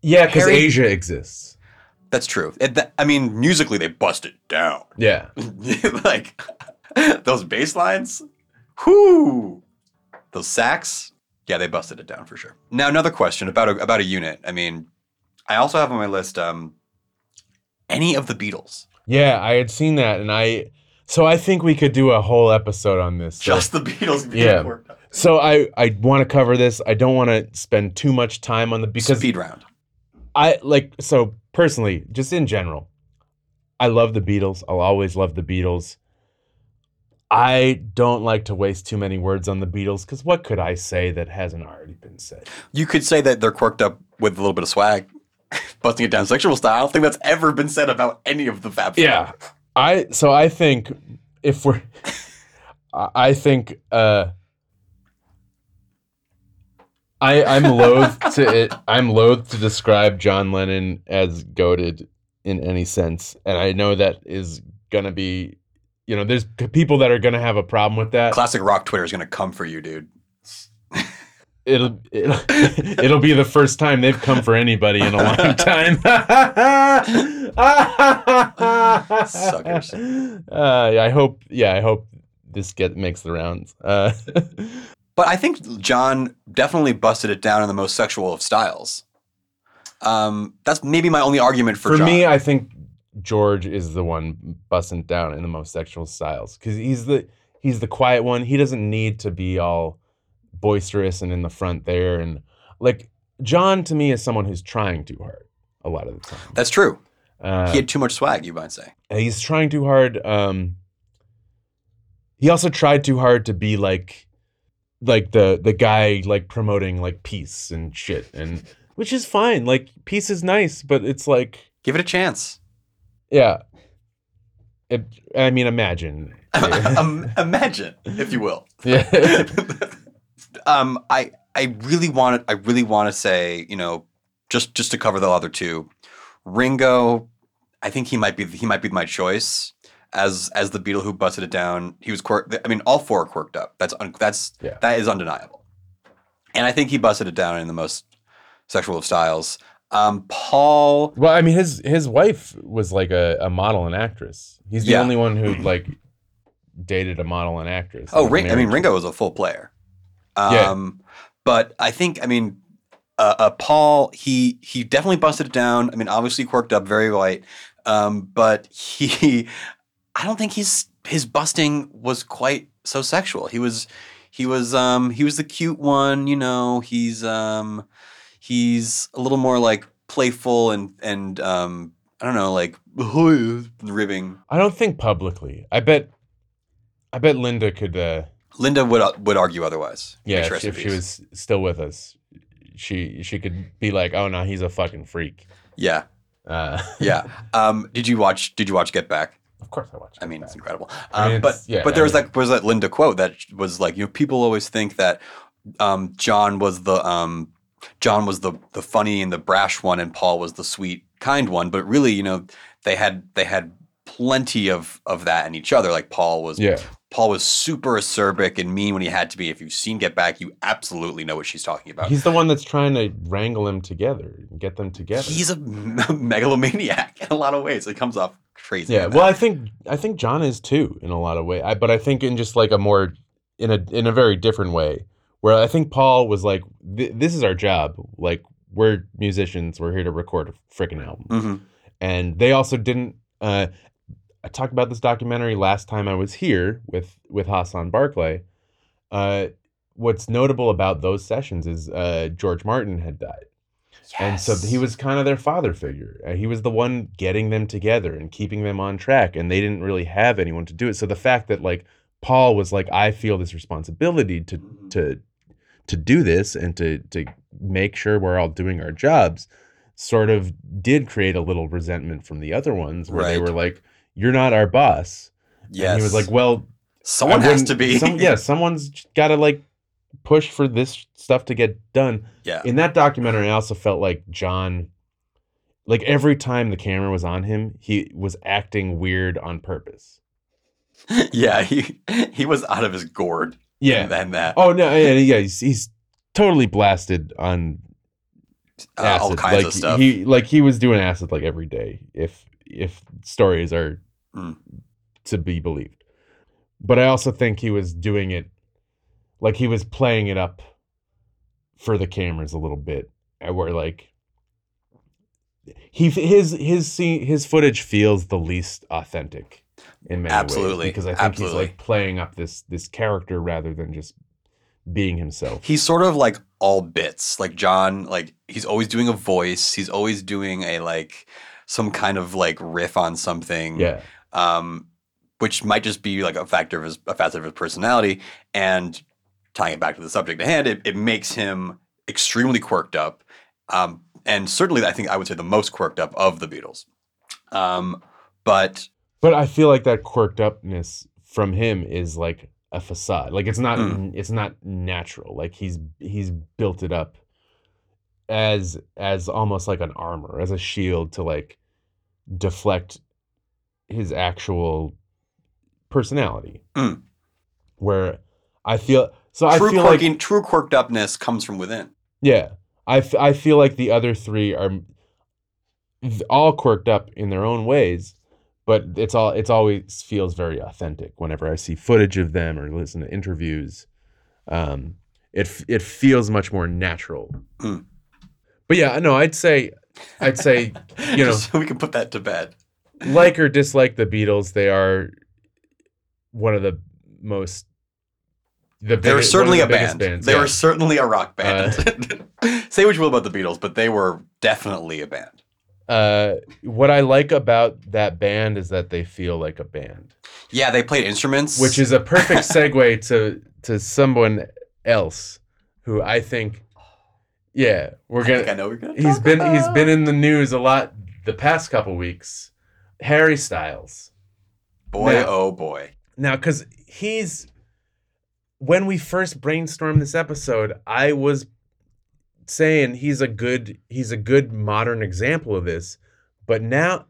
Yeah, because Aja exists. That's true. It, that, I mean, musically, they bust it down. Yeah, (laughs) like (laughs) those bass lines, whoo, those sax. Yeah, they busted it down for sure. Now another question about a, about a unit. I mean, I also have on my list um, any of the Beatles, yeah, I had seen that, and I. So I think we could do a whole episode on this. So- just the Beatles. Being Yeah. So I I want to cover this. I don't want to spend too much time on the because Speed round. I like so personally, just in general, I love the Beatles. I'll always love the Beatles. I don't like to waste too many words on the Beatles because what could I say that hasn't already been said? You could say that they're quirked up with a little bit of swag, busting it down sexual style. I don't think that's ever been said about any of the Fab. Four. Yeah, I so I think if we're, (laughs) I I think uh, I I'm loath (laughs) to it. I'm loath to describe John Lennon as goaded in any sense, and I know that is gonna be, you know, there's people that are gonna have a problem with that. Classic rock Twitter is gonna come for you, dude. It'll it'll, (laughs) it'll be the first time they've come for anybody in a long (laughs) time. Suckers. Uh, yeah, I hope. Yeah, I hope this get makes the rounds. Uh, (laughs) But I think John definitely busted it down in the most sexual of styles. Um, that's maybe my only argument for, for John. me, I think George is the one busting down in the most sexual styles because he's the he's the quiet one. He doesn't need to be all boisterous and in the front there. And like John, to me, is someone who's trying too hard a lot of the time. that's true. Uh, he had too much swag, you might say. he's trying too hard. Um, he also tried too hard to be like, like the the guy like promoting like peace and shit, and which is fine. Like peace is nice, but it's like, Give it a chance. yeah. It, I mean, imagine. (laughs) um, imagine, if you will. yeah. (laughs) um, I I really want to I really want to say you know just just to cover the other two, Ringo. I think he might be he might be my choice. as as the Beatle who busted it down. He was quirk. I mean, all four are quirked up. That's un, that's Yeah. that is undeniable. And I think he busted it down in the most sexual of styles. Um, Paul, Well, I mean, his his wife was like a, a model and actress. He's the Yeah. only one who (clears throat) like dated a model and actress. oh, Ring, I mean, Ringo was a full player. Um, Yeah. but I think, I mean, uh, uh, Paul, he he definitely busted it down. I mean, obviously quirked up, very light, Um, but he, (laughs) I don't think his his busting was quite so sexual. He was he was um he was the cute one, you know. He's um he's a little more like playful and and um I don't know like (laughs) ribbing. I don't think publicly. I bet. I bet Linda could. uh Linda would uh, would argue otherwise. Yeah, if, if she was still with us, she she could be like, "Oh no, he's a fucking freak." Yeah, Uh, (laughs) yeah. Um, did you watch? Did you watch Get Back? of course I watched. I mean, back. it's incredible. I Um, mean, but yeah, but there I was mean- like was that Linda quote that was like you know people always think that um, John was the um, John was the the funny and the brash one, and Paul was the sweet kind one. But really, you know, they had they had plenty of of that in each other. Like Paul was yeah, Paul was super acerbic and mean when he had to be. If you've seen Get Back, you absolutely know what she's talking about. he's the one that's trying to wrangle him together get them together. He's (laughs) a megalomaniac in a lot of ways. It comes off crazy. yeah. Well. I think I think John is too in a lot of ways. I, but I think in just like a more in a in a very different way. Where I think Paul was like, "This is our job. Like we're musicians. We're here to record a freaking album." Mhm. and they also didn't uh i talked about this documentary last time i was here with with hassan barclay. Uh what's notable about those sessions is uh george martin had died. And so he was kind of their father figure. Uh, he was the one getting them together and keeping them on track and they didn't really have anyone to do it. So the fact that like paul was like i feel this responsibility to to to do this and to to make sure we're all doing our jobs sort of did create a little resentment from the other ones where they were like you're not our boss Yes. and he was like well someone has to be. some, yeah someone's got to like push for this stuff to get done yeah. in that documentary i also felt like john like every time the camera was on him he was acting weird on purpose (laughs) yeah. He he was out of his gourd. yeah And that. oh no yeah, yeah he's, he's totally blasted on uh, all kinds like, of stuff. He like he was doing acid like every day, if if stories are Mm. to be believed. But I also think he was doing it like he was playing it up for the cameras a little bit, where like he his his scene, his footage feels the least authentic in many Absolutely. ways because I think Absolutely. he's like playing up this this character rather than just being himself. he's sort of like all bits. Like John, like he's always doing a voice. He's always doing a like some kind of like riff on something. yeah. Um, which might just be like a factor of his a facet of his personality. And tying it back to the subject at hand, it, it makes him extremely quirked up. Um, and certainly I think I would say the most quirked up of the Beatles. Um, but But I feel like that quirked upness from him is like a facade. Like it's not Mm. it's not natural. Like he's he's built it up as as almost like an armor, as a shield to like deflect his actual personality. Mm. Where I feel so I true feel like true quirked upness comes from within. yeah. I, f- I feel like the other three are all quirked up in their own ways, but it's all it's always feels very authentic whenever I see footage of them or listen to interviews. Um, it it feels much more natural. Mm. But yeah, no, I'd say I'd say You (laughs) know. So we can put that to bed. Like or dislike the Beatles, they are one of the most the They were biggest- certainly a the biggest band. bands, They yeah. Uh, were certainly a rock band. (laughs) Say what you will about the Beatles, but they were definitely a band. uh, what I like about that band is that they feel like a band, Yeah, they played instruments, which is a perfect (laughs) segue to to someone else who I think, yeah, we're I think I gonna. know you're gonna. He's been he's been in the news a lot the past couple weeks. Harry Styles. boy, Now- oh boy. Now, because he's when we first brainstormed this episode, I was saying he's a good he's a good modern example of this, but now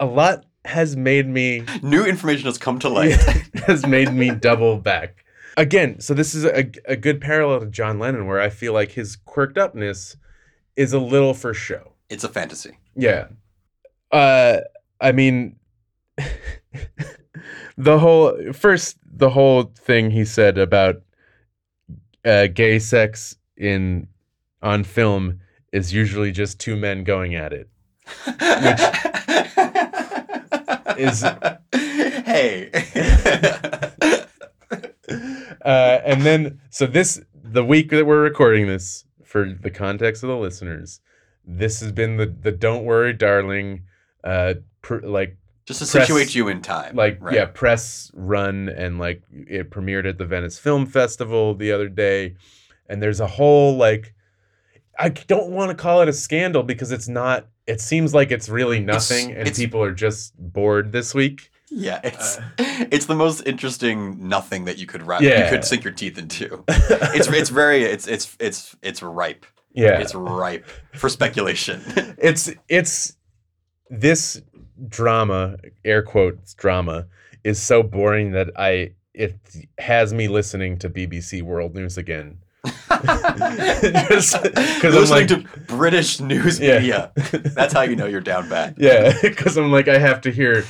a lot has made me New information has come to light. (laughs) has made me double back. Again, so this is a, a good parallel to John Lennon where I feel like his quirked upness is a little for show. It's a fantasy. Yeah. Uh I mean (laughs) the whole first the whole thing he said about uh gay sex in on film is usually just two men going at it. is- (laughs) hey. (laughs) Uh and then so this the week that we're recording this for the context of the listeners, this has been the the don't worry darling uh pr- like Just to Press- situate you in time. like right? yeah press run and like it premiered at the venice film festival the other day and there's a whole like i don't want to call it a scandal because it's not it seems like it's really nothing and it's- people are just bored this week Yeah, uh, it's (laughs) it's the most interesting nothing that you could wrap Yeah. you could sink your teeth into. (laughs) It's it's very it's it's it's it's ripe. yeah It's ripe for speculation. (laughs) it's it's this drama air quotes drama is so boring that i it has me listening to bbc world news again (laughs) Just 'cause I'm listening like- to British news Yeah. media. That's how you know you're down bad. (laughs) Yeah, because I'm like, I have to hear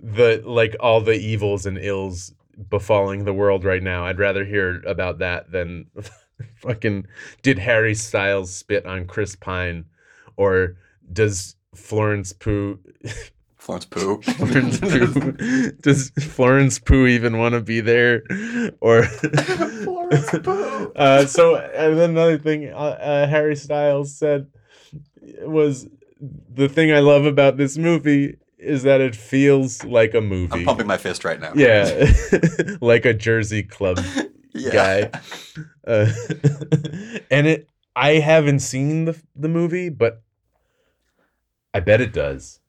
the like all the evils and ills befalling the world right now. I'd rather hear about that than (laughs) fucking did Harry Styles spit on Chris Pine, or does Florence Pooh Florence Pooh. (laughs) Florence Pooh does Florence Pooh even want to be there, or (laughs) Florence Pooh. (laughs) uh, so and then another thing uh, uh, Harry Styles said was the thing I love about this movie is that it feels like a movie. I'm pumping my fist right now. Yeah, like a Jersey Club Yeah. guy. Uh, and it, I haven't seen the the movie, but I bet it does.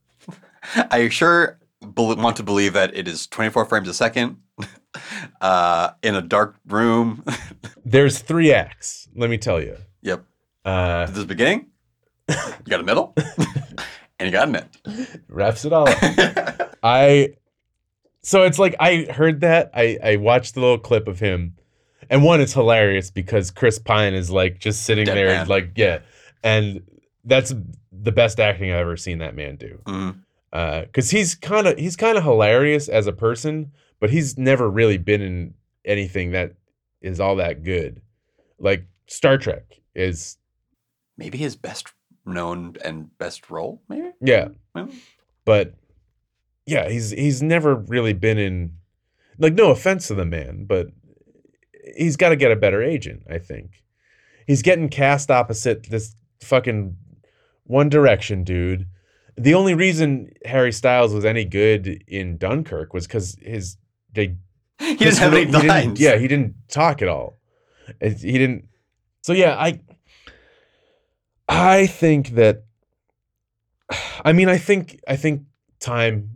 I sure want to believe that it is 24 frames a second (laughs) uh, in a dark room. (laughs) There's three acts. Let me tell you. yep. Uh, This is the beginning. You got a middle, (laughs) and you got an wraps it all up. I so it's like I heard that I I watched the little clip of him, and one it's hilarious because Chris Pine is like just sitting Dead there man. like yeah, and that's the best acting I've ever seen that man do. Mhm. Uh, because he's kind of he's kind of hilarious as a person, but he's never really been in anything that is all that good. Like Star Trek is Maybe his best known and best role, maybe. yeah, Well. but yeah, he's he's never really been in like no offense to the man, but he's got to get a better agent, I think. He's getting cast opposite this fucking One Direction dude. The only reason Harry Styles was any good in Dunkirk was cuz his they He didn't have any (laughs) lines. yeah, he didn't talk at all. It- He didn't. So yeah, I I think that I mean, I think I think time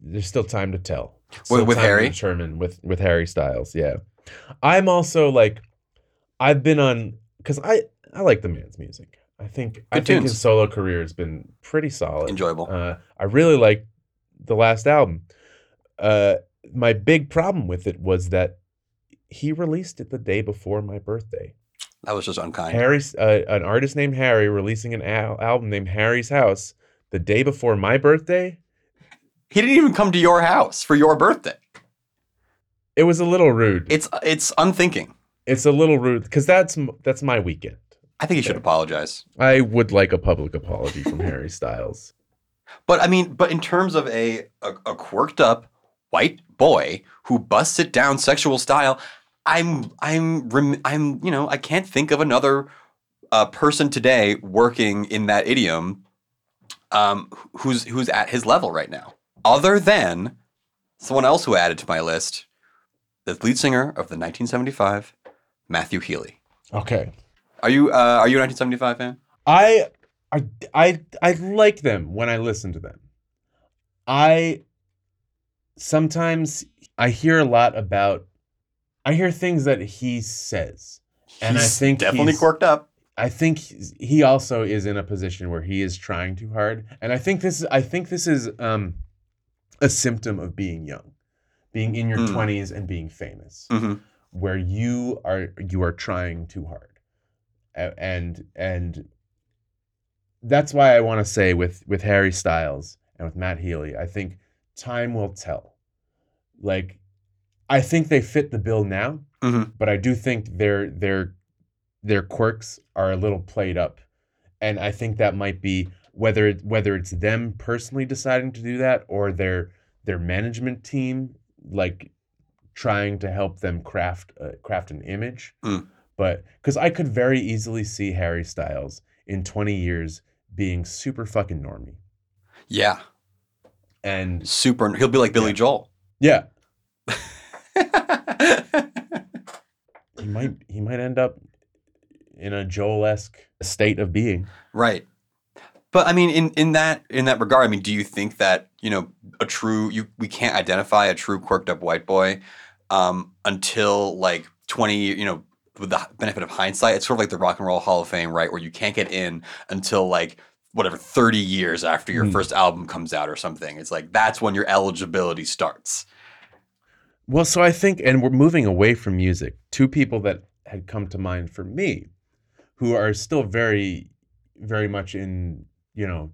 there's still time to tell. Still with Harry? determine with with Harry Styles, yeah. I'm also like I've been on cuz I I like the man's music. I think I Good think his solo career has been pretty solid. enjoyable. Uh, I really like the last album. Uh, my big problem with it was that he released it the day before my birthday. that was just unkind. Harry's uh, an artist named Harry releasing an al- album named Harry's House the day before my birthday. He didn't even come to your house for your birthday. It was a little rude. It's it's unthinking. it's a little rude because that's that's my weekend. I think he should apologize. I would like a public apology from (laughs) Harry Styles. But I mean, but in terms of a, a a quirked up white boy who busts it down sexual style, I'm I'm I'm you know I can't think of another uh, person today working in that idiom, um, who's who's at his level right now, other than someone else who added to my list, the lead singer of the 1975, Matthew Healy. Okay. Are you uh, are you a 1975 fan? I I I I like them when I listen to them. I sometimes I hear a lot about I hear things that he says. And I think definitely he's- quirked up. I think he also is in a position where he is trying too hard, and I think this I think this is um, a symptom of being young, being in your Mm. twenties and being famous, hmm where you are you are trying too hard, and and that's why I want to say with with Harry Styles and with Matt Healy, I think time will tell. Like, I think they fit the bill now, hmm but I do think their their their quirks are a little played up, and I think that might be whether whether it's them personally deciding to do that or their their management team like trying to help them craft uh, craft an image. Mm. But because I could very easily see Harry Styles in twenty years being super fucking normy, Yeah. and Super. He'll be like Billy Joel. yeah, (laughs) he might he might end up in a Joel esque state of being. Right. But I mean, in, in that in that regard, I mean, do you think that you know a true you we can't identify a true quirked up white boy um, until like twenty you know with the benefit of hindsight? It's sort of like the Rock and Roll Hall of Fame, right, where you can't get in until like whatever thirty years after your Hmm. first album comes out or something. It's like that's when your eligibility starts. Well, so I think, and we're moving away from music. Two people that had come to mind for me, who are still very, very much in, you know.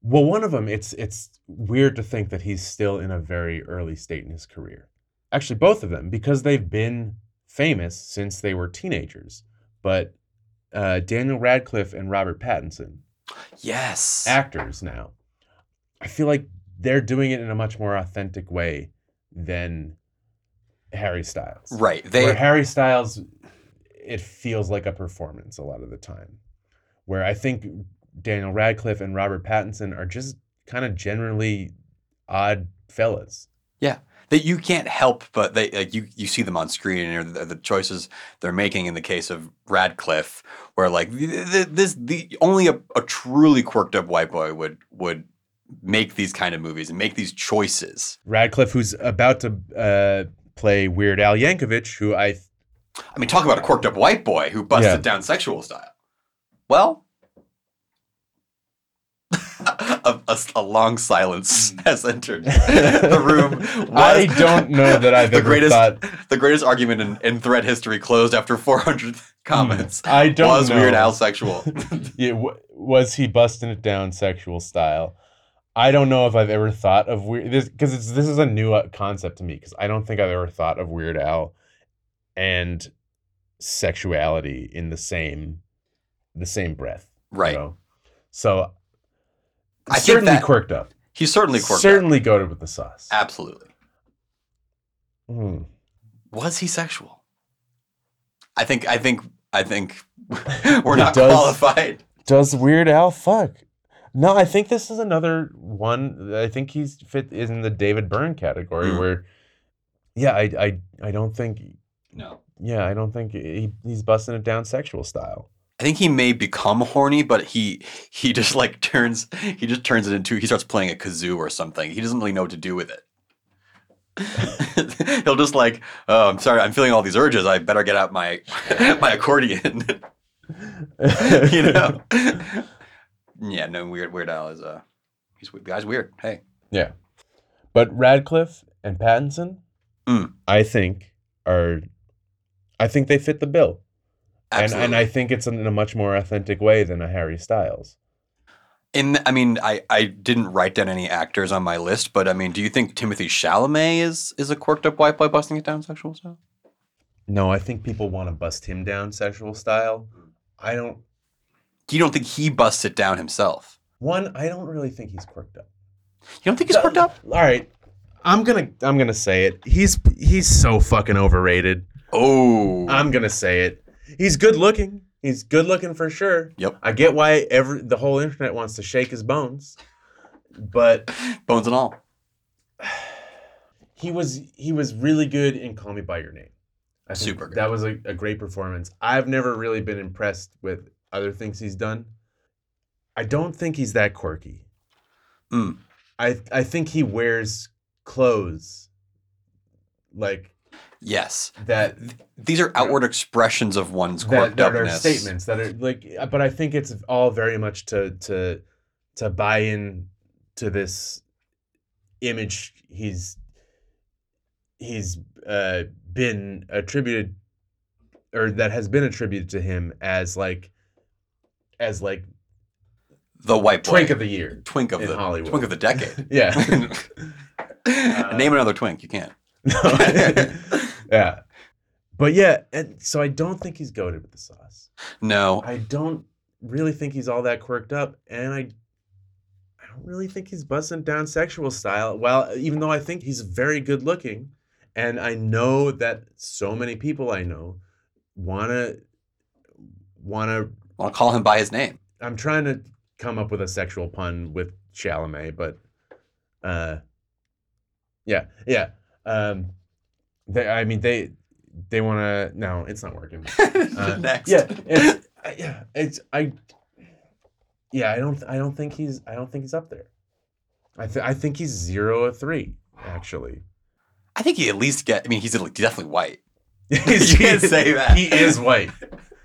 Well, one of them, it's it's weird to think that he's still in a very early state in his career. Actually, both of them, because they've been famous since they were teenagers. But uh, Daniel Radcliffe and Robert Pattinson, Yes. actors now. I feel like they're doing it in a much more authentic way than Harry Styles. right. Where Harry Styles, it feels like a performance a lot of the time. Where I think Daniel Radcliffe and Robert Pattinson are just kind of generally odd fellas. That you can't help but they like you you see them on screen and the, the choices they're making in the case of Radcliffe where like th- th- this the only a, a truly quirked up white boy would would make these kind of movies and make these choices. Radcliffe, who's about to uh, play Weird Al Yankovic, who I I mean, talk about a quirked up white boy who busted Yeah. down sexual style. Well, a, a- a long silence has entered the room. (laughs) I don't know that I've the ever greatest thought. the greatest argument in, in thread history closed after 400 comments. I don't know. was know. Weird Al sexual? (laughs) Yeah, w- was he busting it down sexual style? I don't know if I've ever thought of weird this because it's this is a new uh, concept to me because I don't think I've ever thought of Weird Al and sexuality in the same the same breath. you right. know? So I think certainly that- quirked up. He's certainly quirked. up. certainly goaded with the sauce. Absolutely. Hmm. Was he sexual? I think. I think. I think (laughs) we're not does- qualified. Does Weird Al fuck? No, I think this is another one. I think he's fit in the David Byrne category Mm. where, yeah, I, I, I don't think, No. yeah, I don't think he, he's busting it down sexual style. I think he may become horny, but he he just like turns he just turns it into he starts playing a kazoo or something. He doesn't really know what to do with it. (laughs) He'll just like, oh, I'm sorry, I'm feeling all these urges. I better get out my (laughs) my accordion. (laughs) you know? yeah, no, weird Weird Al is uh, he's the guy's weird. Hey, Yeah, but Radcliffe and Pattinson, Mm. I think are, I think they fit the bill, absolutely. and I think it's in a much more authentic way than a Harry Styles. In, I mean, I, I didn't write down any actors on my list, but I mean, do you think Timothy Chalamet is is a quirked up white boy busting it down sexual style? No, I think people want to bust him down sexual style. I don't. You don't think he busts it down himself? One, I don't really think he's quirked up. You don't think he's quirked up? All right, I'm gonna I'm gonna say it. He's he's so fucking overrated. Oh, I'm gonna say it. He's good looking. He's good looking for sure. Yep. I get why every the whole internet wants to shake his bones, but (sighs) bones and all. (sighs) he was he was really good in Call Me by Your Name. I think Super good. That was a, a great performance. I've never really been impressed with other things he's done. I don't think he's that quirky. Mm. I I think he wears clothes like Yes. that These are outward expressions of one's that, that are statements that are like but i think it's all very much to to to buy in to this image he's he's uh been attributed or that has been attributed to him as like as like The white boy. twink of the year twink of in the Hollywood. twink of the decade. (laughs) yeah (laughs) (laughs) Name another twink. You can't. No. Yeah but yeah and so i don't think he's goaded with the sauce No. I don't really think he's all that quirked up, and I, I don't really think he's busting down sexual style. Well, even though I think he's very good looking, and I know that so many people I know wanna, wanna. Want to call him by his name. I'm trying to come up with a sexual pun with Chalamet, but, uh, yeah, yeah. Um, they, I mean, they, they want to. No, it's not working. (laughs) Uh, Next. Yeah, it's, I- yeah, it's I. Yeah, I don't. I don't think he's. I don't think he's up there. I th- I think he's zero or three actually. I think he at least get. I mean, he's definitely white. (laughs) You can't say that. He is white.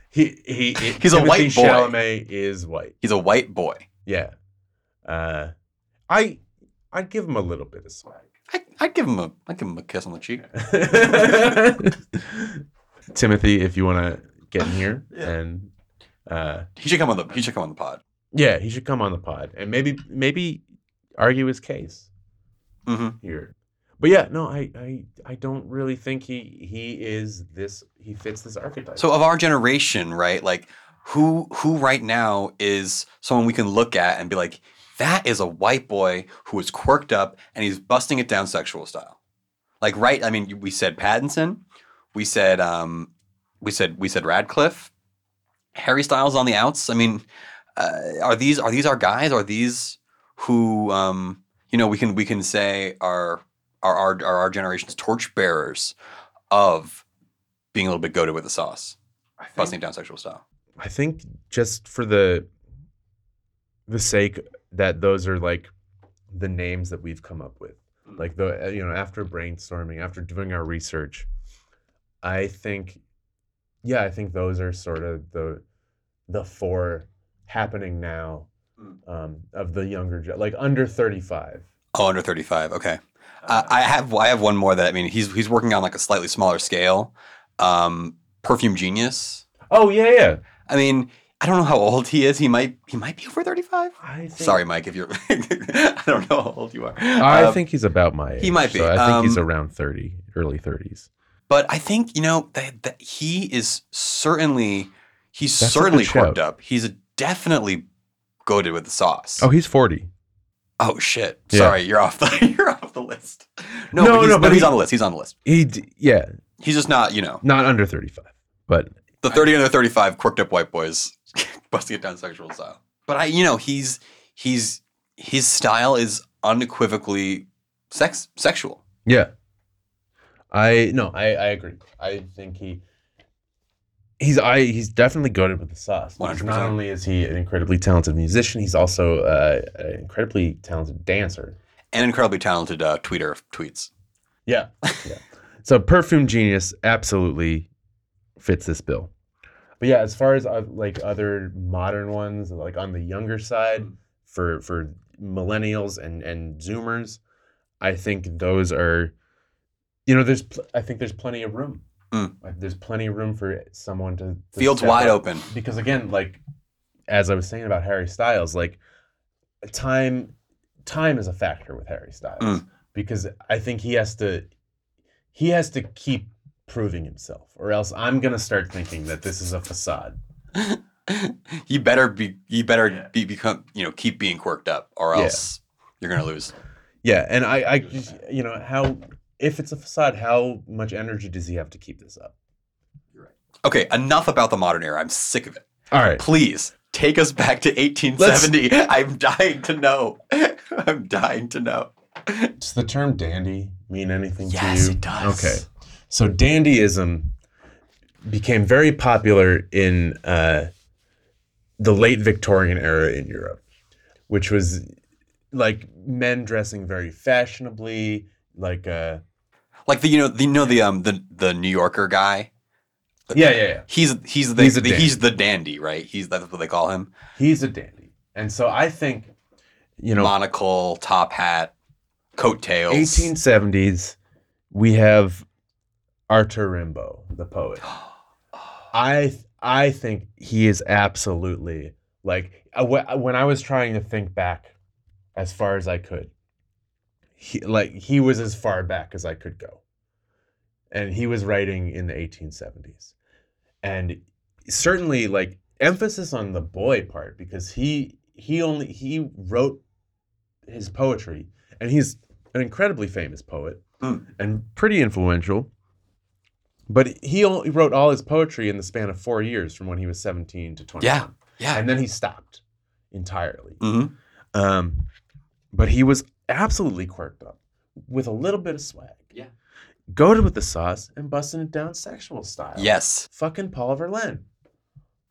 He he. he (laughs) He's a white boy. Chalamet is white. He's a white boy. Yeah. Uh, I I'd give him a little bit of swag. I, I'd give him a. I'd give him a kiss on the cheek. (laughs) Timothy, if you want to get in here (laughs) Yeah. and uh, He should come on the. He should come on the pod. yeah, he should come on the pod and maybe maybe argue his case hmm here. But yeah, no, I I I don't really think he he is this he fits this archetype. So of our generation, right? Like who who right now is someone we can look at and be like, that is a white boy who is quirked up and he's busting it down sexual style. Like right, I mean, we said Pattinson, we said um, we said we said Radcliffe, Harry Styles on the outs. I mean, uh, are these are these our guys? Are these who um, you know we can we can say are are our are our generation's torchbearers of being a little bit goaded with the sauce, think- busting it down sexual style. I think just for the the sake that those are like the names that we've come up with. Like the uh, you know after brainstorming, after doing our research, I think yeah, I think those are sort of the the four happening now Mm. um, of the younger like under 35. Oh, under thirty five. Okay. Uh, I have I have one more that I mean he's he's working on like a slightly smaller scale. Um, Perfume Genius. Oh yeah, yeah. I mean, I don't know how old he is. He might he might be over thirty five. I think, Sorry, Mike, if you're (laughs) I don't know how old you are. I Uh, think he's about my age. he might be. So I think he's Um, around 30, early 30s. but I think you know that, that he is certainly he's That's certainly quirked up. He's definitely goaded with the sauce. Oh, he's 40. Oh shit! Yeah. Sorry, you're off the (laughs) you're off the list. No, No, but he's, no, but he's he- on the list. He's on the list. He yeah, He's just not, you know, not under 35. But the 30 under 35 quirked up white boys (laughs) busting it down sexual style. But I, you know, he's he's his style is unequivocally sex sexual. Yeah. I no, I I agree. I think he he's I he's definitely goaded with the sauce. 100%. Not only is he an incredibly talented musician, he's also uh, an incredibly talented dancer. And incredibly talented uh, tweeter of tweets. Yeah. (laughs) yeah. So perfume genius absolutely fits this bill. But yeah, as far as uh, like other modern ones, like on the younger side for for millennials and and zoomers, I think those are you know, there's pl- I think there's plenty of room. Mm. Like, there's plenty of room for someone to, to Fields wide up. open. because again, like as I was saying about Harry Styles, like time time is a factor with Harry Styles Mm. because I think he has to he has to keep proving himself, or else I'm gonna start thinking that this is a facade. (laughs) you better be you better Yeah. be become you know keep being quirked up or Yeah. else you're gonna lose. Yeah, and I, I you know, how if it's a facade, how much energy does he have to keep this up? Okay, enough about the modern era. I'm sick of it. All right, Please take us back to 1870. (laughs) I'm dying to know. (laughs) I'm dying to know. does the term dandy mean anything Yes, to you? Yes, it does. Okay, so dandyism became very popular in uh, the late Victorian era in Europe, which was like men dressing very fashionably, like uh, Like the you know the you know the um the the New Yorker guy. Yeah, yeah, yeah. He's he's the He's the- dandy. he's the dandy, right? He's that's what they call him. He's a dandy, and so I think, you know, Monocle, top hat, coattails. 1870s, we have Arthur Rimbaud, the poet. (gasps) I I think he is absolutely like uh, when I was trying to think back as far as I could. He, like he was as far back as I could go. And he was writing in the 1870s. And certainly like emphasis on the boy part because he he only he wrote his poetry and he's an incredibly famous poet Hmm. and pretty influential. But he only wrote all his poetry in the span of four years, from when he was seventeen to twenty. Yeah. Yeah. and then he stopped entirely. hmm Um, but he was absolutely quirked up with a little bit of swag. Yeah. goaded with the sauce and busting it down sexual style. Yes. fucking Paul Verlaine.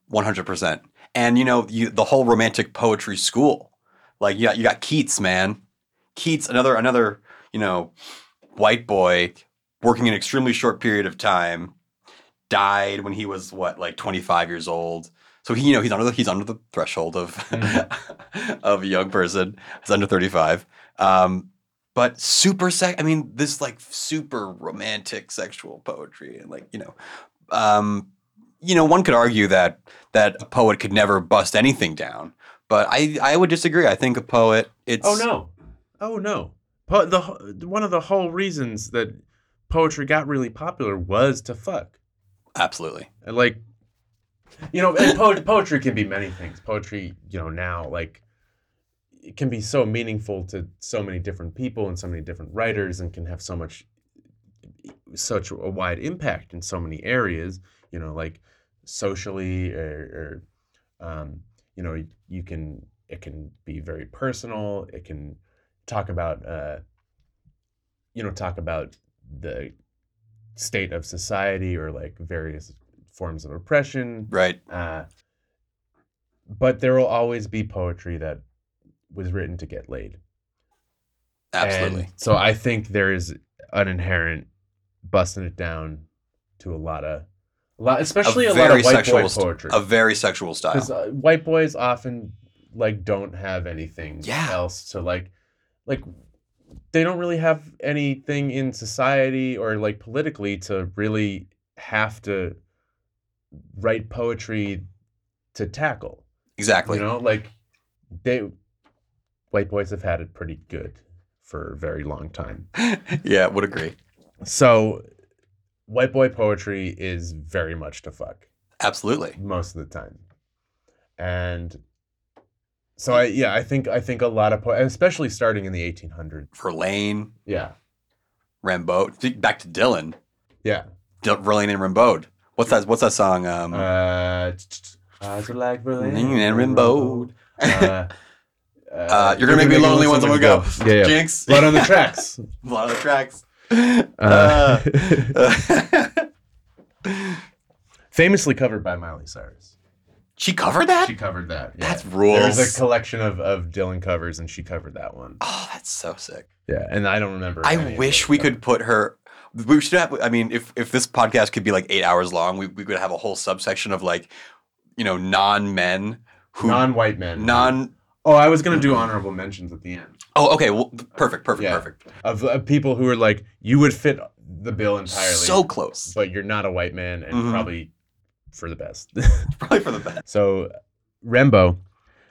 One hundred percent. And you know, you the whole romantic poetry school. Like you got you got Keats, man. Keats, another another, you know, white boy working an extremely short period of time, died when he was what, like twenty five years old. So he, you know, he's under the he's under the threshold of (laughs) of a young person. He's under thirty five. Um, but super sex. I mean, this like super romantic sexual poetry, and like you know, um, you know, one could argue that that a poet could never bust anything down, but I I would disagree. I think a poet, it's Oh no, oh no. Po- the one of the whole reasons that poetry got really popular was to fuck. absolutely And like, you know, and po- poetry can be many things. Poetry, you know, now like it can be so meaningful to so many different people and so many different writers, and can have so much, such a wide impact in so many areas. You know, like socially or, or um, you know, you can it can be very personal. It can talk about, uh, you know, talk about the state of society or like various forms of oppression. right. Uh, but there will always be poetry that was written to get laid. Absolutely. And so I think there is an inherent busting it down to a lot of, a lot, especially a, lot of white boy st- poetry. a very sexual style. Because uh, white boys often like don't have anything Yeah. else to like, like they don't really have anything in society or like politically to really have to write poetry to tackle. Exactly. You know, like they white boys have had it pretty good for a very long time. (laughs) yeah, would agree. So white boy poetry is very much to fuck Absolutely. most of the time. And so I yeah, I think I think a lot of po- especially starting in the 1800s. Verlaine, Yeah. Rimbaud. Back to Dylan. Yeah. D- Verlaine and Rimbaud. What's that? What's that song? Um, Uh I like Berlin Verlaine and Rimbaud. (laughs) Uh, Uh, you're gonna make me lonely once I'm gonna go. Yeah, yeah. Jinx. Blood on the tracks. (laughs) Lot of the tracks. Uh, Uh, (laughs) famously covered by Miley Cyrus. She covered that. She covered that. Yeah. That's rules. There's a collection of, of Dylan covers, and she covered that one. oh, that's so sick. Yeah, and I don't remember. I wish we could put her. We should have. I mean, if if this podcast could be like eight hours long, we we could have a whole subsection of like, you know, non men who non-white men. non. Oh, I was gonna do honorable mentions at the end Oh, okay. Well, perfect, perfect, Yeah. perfect. of, of people who are like, you would fit the bill entirely, So close. but you're not a white man, and Mhm. probably for the best. (laughs) Probably for the best. so, Rimbaud.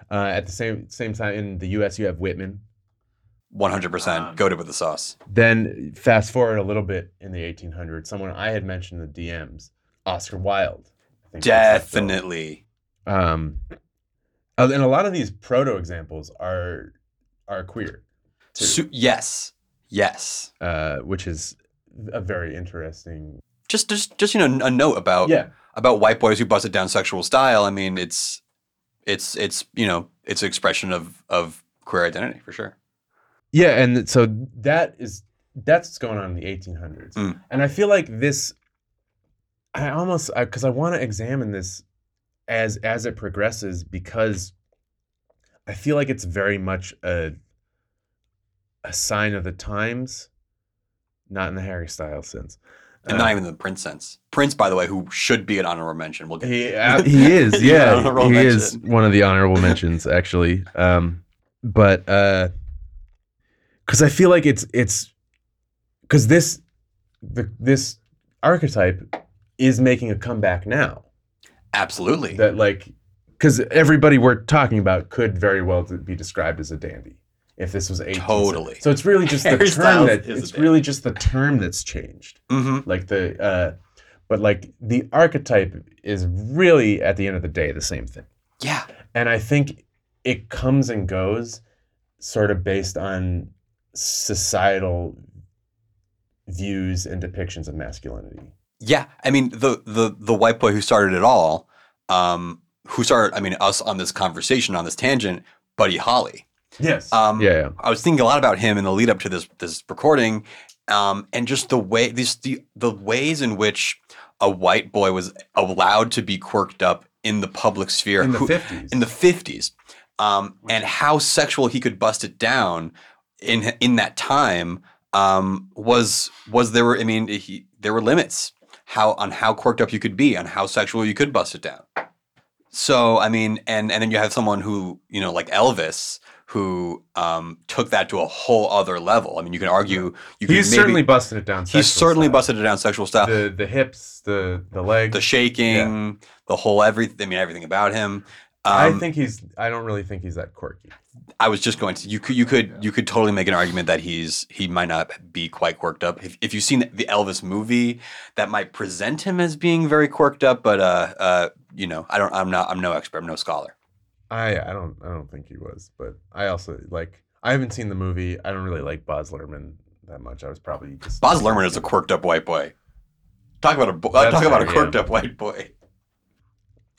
Uh, at the same same time in the U.S., you have Whitman. One hundred percent. Um, Goaded with the sauce. Then fast forward a little bit in the 1800s, someone I had mentioned in the DMs, Oscar Wilde. I think that's that film. Definitely. Um, uh, and a lot of these proto examples are are queer, too, Su- yes. Yes. uh, which is a very interesting. Just, just, just you know, a note about Yeah, about white boys who busted down sexual style. I mean, it's, it's, it's you know, it's an expression of of queer identity for sure. yeah, and so that is that's what's going on in the 1800s, Mm. and I feel like this. I almost because I, want to examine this as as it progresses because I feel like it's very much a a sign of the times, not in the Harry Styles sense. And Uh, not even the Prince sense. Prince, by the way, who should be an honorable mention. We'll get He uh, he is, (laughs) yeah, honorable he is one of the honorable mentions actually. Um, but because I feel like it's it's because this the this archetype is making a comeback now. absolutely. That like because everybody we're talking about could very well be described as a dandy if this was 18th century. Totally. So it's really just the (laughs) Harry term that it's really just the term that's changed hmm like the uh but like the archetype is really at the end of the day the same thing Yeah, and i think it comes and goes sort of based on societal views and depictions of masculinity yeah. I mean, the the the white boy who started it all, um, who started. I mean, us on this conversation on this tangent, Buddy Holly. Yes. Um, yeah yeah. I was thinking a lot about him in the lead up to this this recording, um, and just the way these the the ways in which a white boy was allowed to be quirked up in the public sphere in the 50s in the fifties, um, and how sexual he could bust it down in in that time um, was was there were I mean he, there were limits how on how quirked up you could be on how sexual you could bust it down. So I mean, and and then you have someone who you know like Elvis who um, took that to a whole other level. I mean, you can argue you he's maybe, certainly busted it down he's certainly style. busted it down sexual style. The, the hips the the legs the shaking, the whole everything. I mean, everything about him. i Um, think he's i don't really think he's that quirky I was just going to you could you could you could totally make an argument that he's he might not be quite quirked up. If, if you've seen the Elvis movie, that might present him as being very quirked up, but uh uh you know I don't I'm not I'm no expert I'm no scholar. I I don't I don't think he was, but I also like I haven't seen the movie. I don't really like Baz Luhrmann that much. I was probably just Baz Luhrmann is a quirked up white boy. Talk about a bo- That's talk about a quirked yeah. up white boy.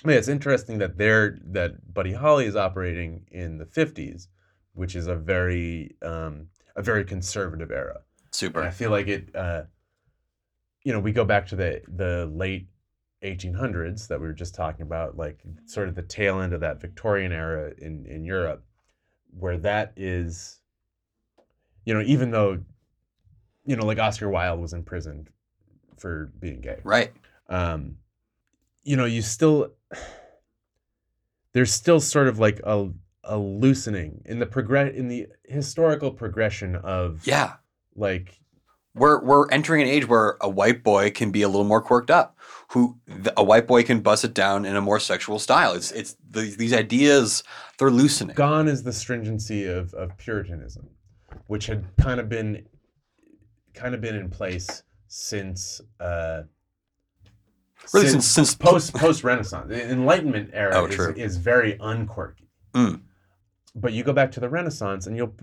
Yeah, it's interesting that they're that Buddy Holly is operating in the '50s, which is a very um, a very conservative era. And I feel like it. Uh, you know, we go back to the the late 1800s that we were just talking about, like sort of the tail end of that Victorian era in in Europe, where that is, you know, even though, you know, like Oscar Wilde was imprisoned for being gay, Right. um, you know, you still there's still sort of like a a loosening in the progress in the historical progression of Yeah. like We're we're entering an age where a white boy can be a little more quirked up. Who a white boy can bust it down in a more sexual style. It's it's the, these ideas they're loosening. gone is the stringency of, of puritanism which had kind of been kind of been in place since uh Really, since since post post renaissance the enlightenment era Oh, is, is very unquirky Mm. but you go back to the renaissance and you'll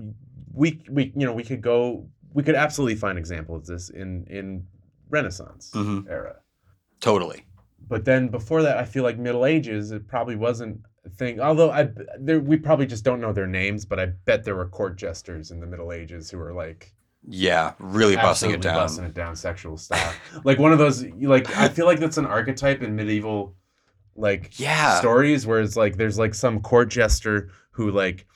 we we you know we could go we could absolutely find examples of this in in renaissance Mhm. era totally. but then before that i feel like middle ages it probably wasn't a thing although i there we probably just don't know their names but i bet there were court jesters in the middle ages who were like Yeah, really busting it down. busting it down sexual style (laughs) like one of those like i feel like that's an archetype in medieval like Yeah. stories where it's like there's like some court jester who like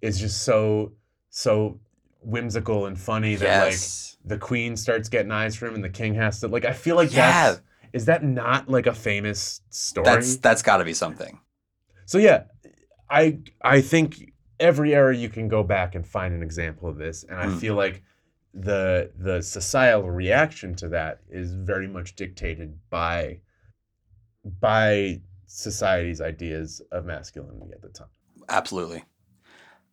is just so so whimsical and funny that like the queen starts getting eyes for him and the king has to like i feel like Yeah. that's is that not like a famous story That's that's got to be something. so yeah i i think every era you can go back and find an example of this and i Mm. feel like the the societal reaction to that is very much dictated by by society's ideas of masculinity at the time Absolutely.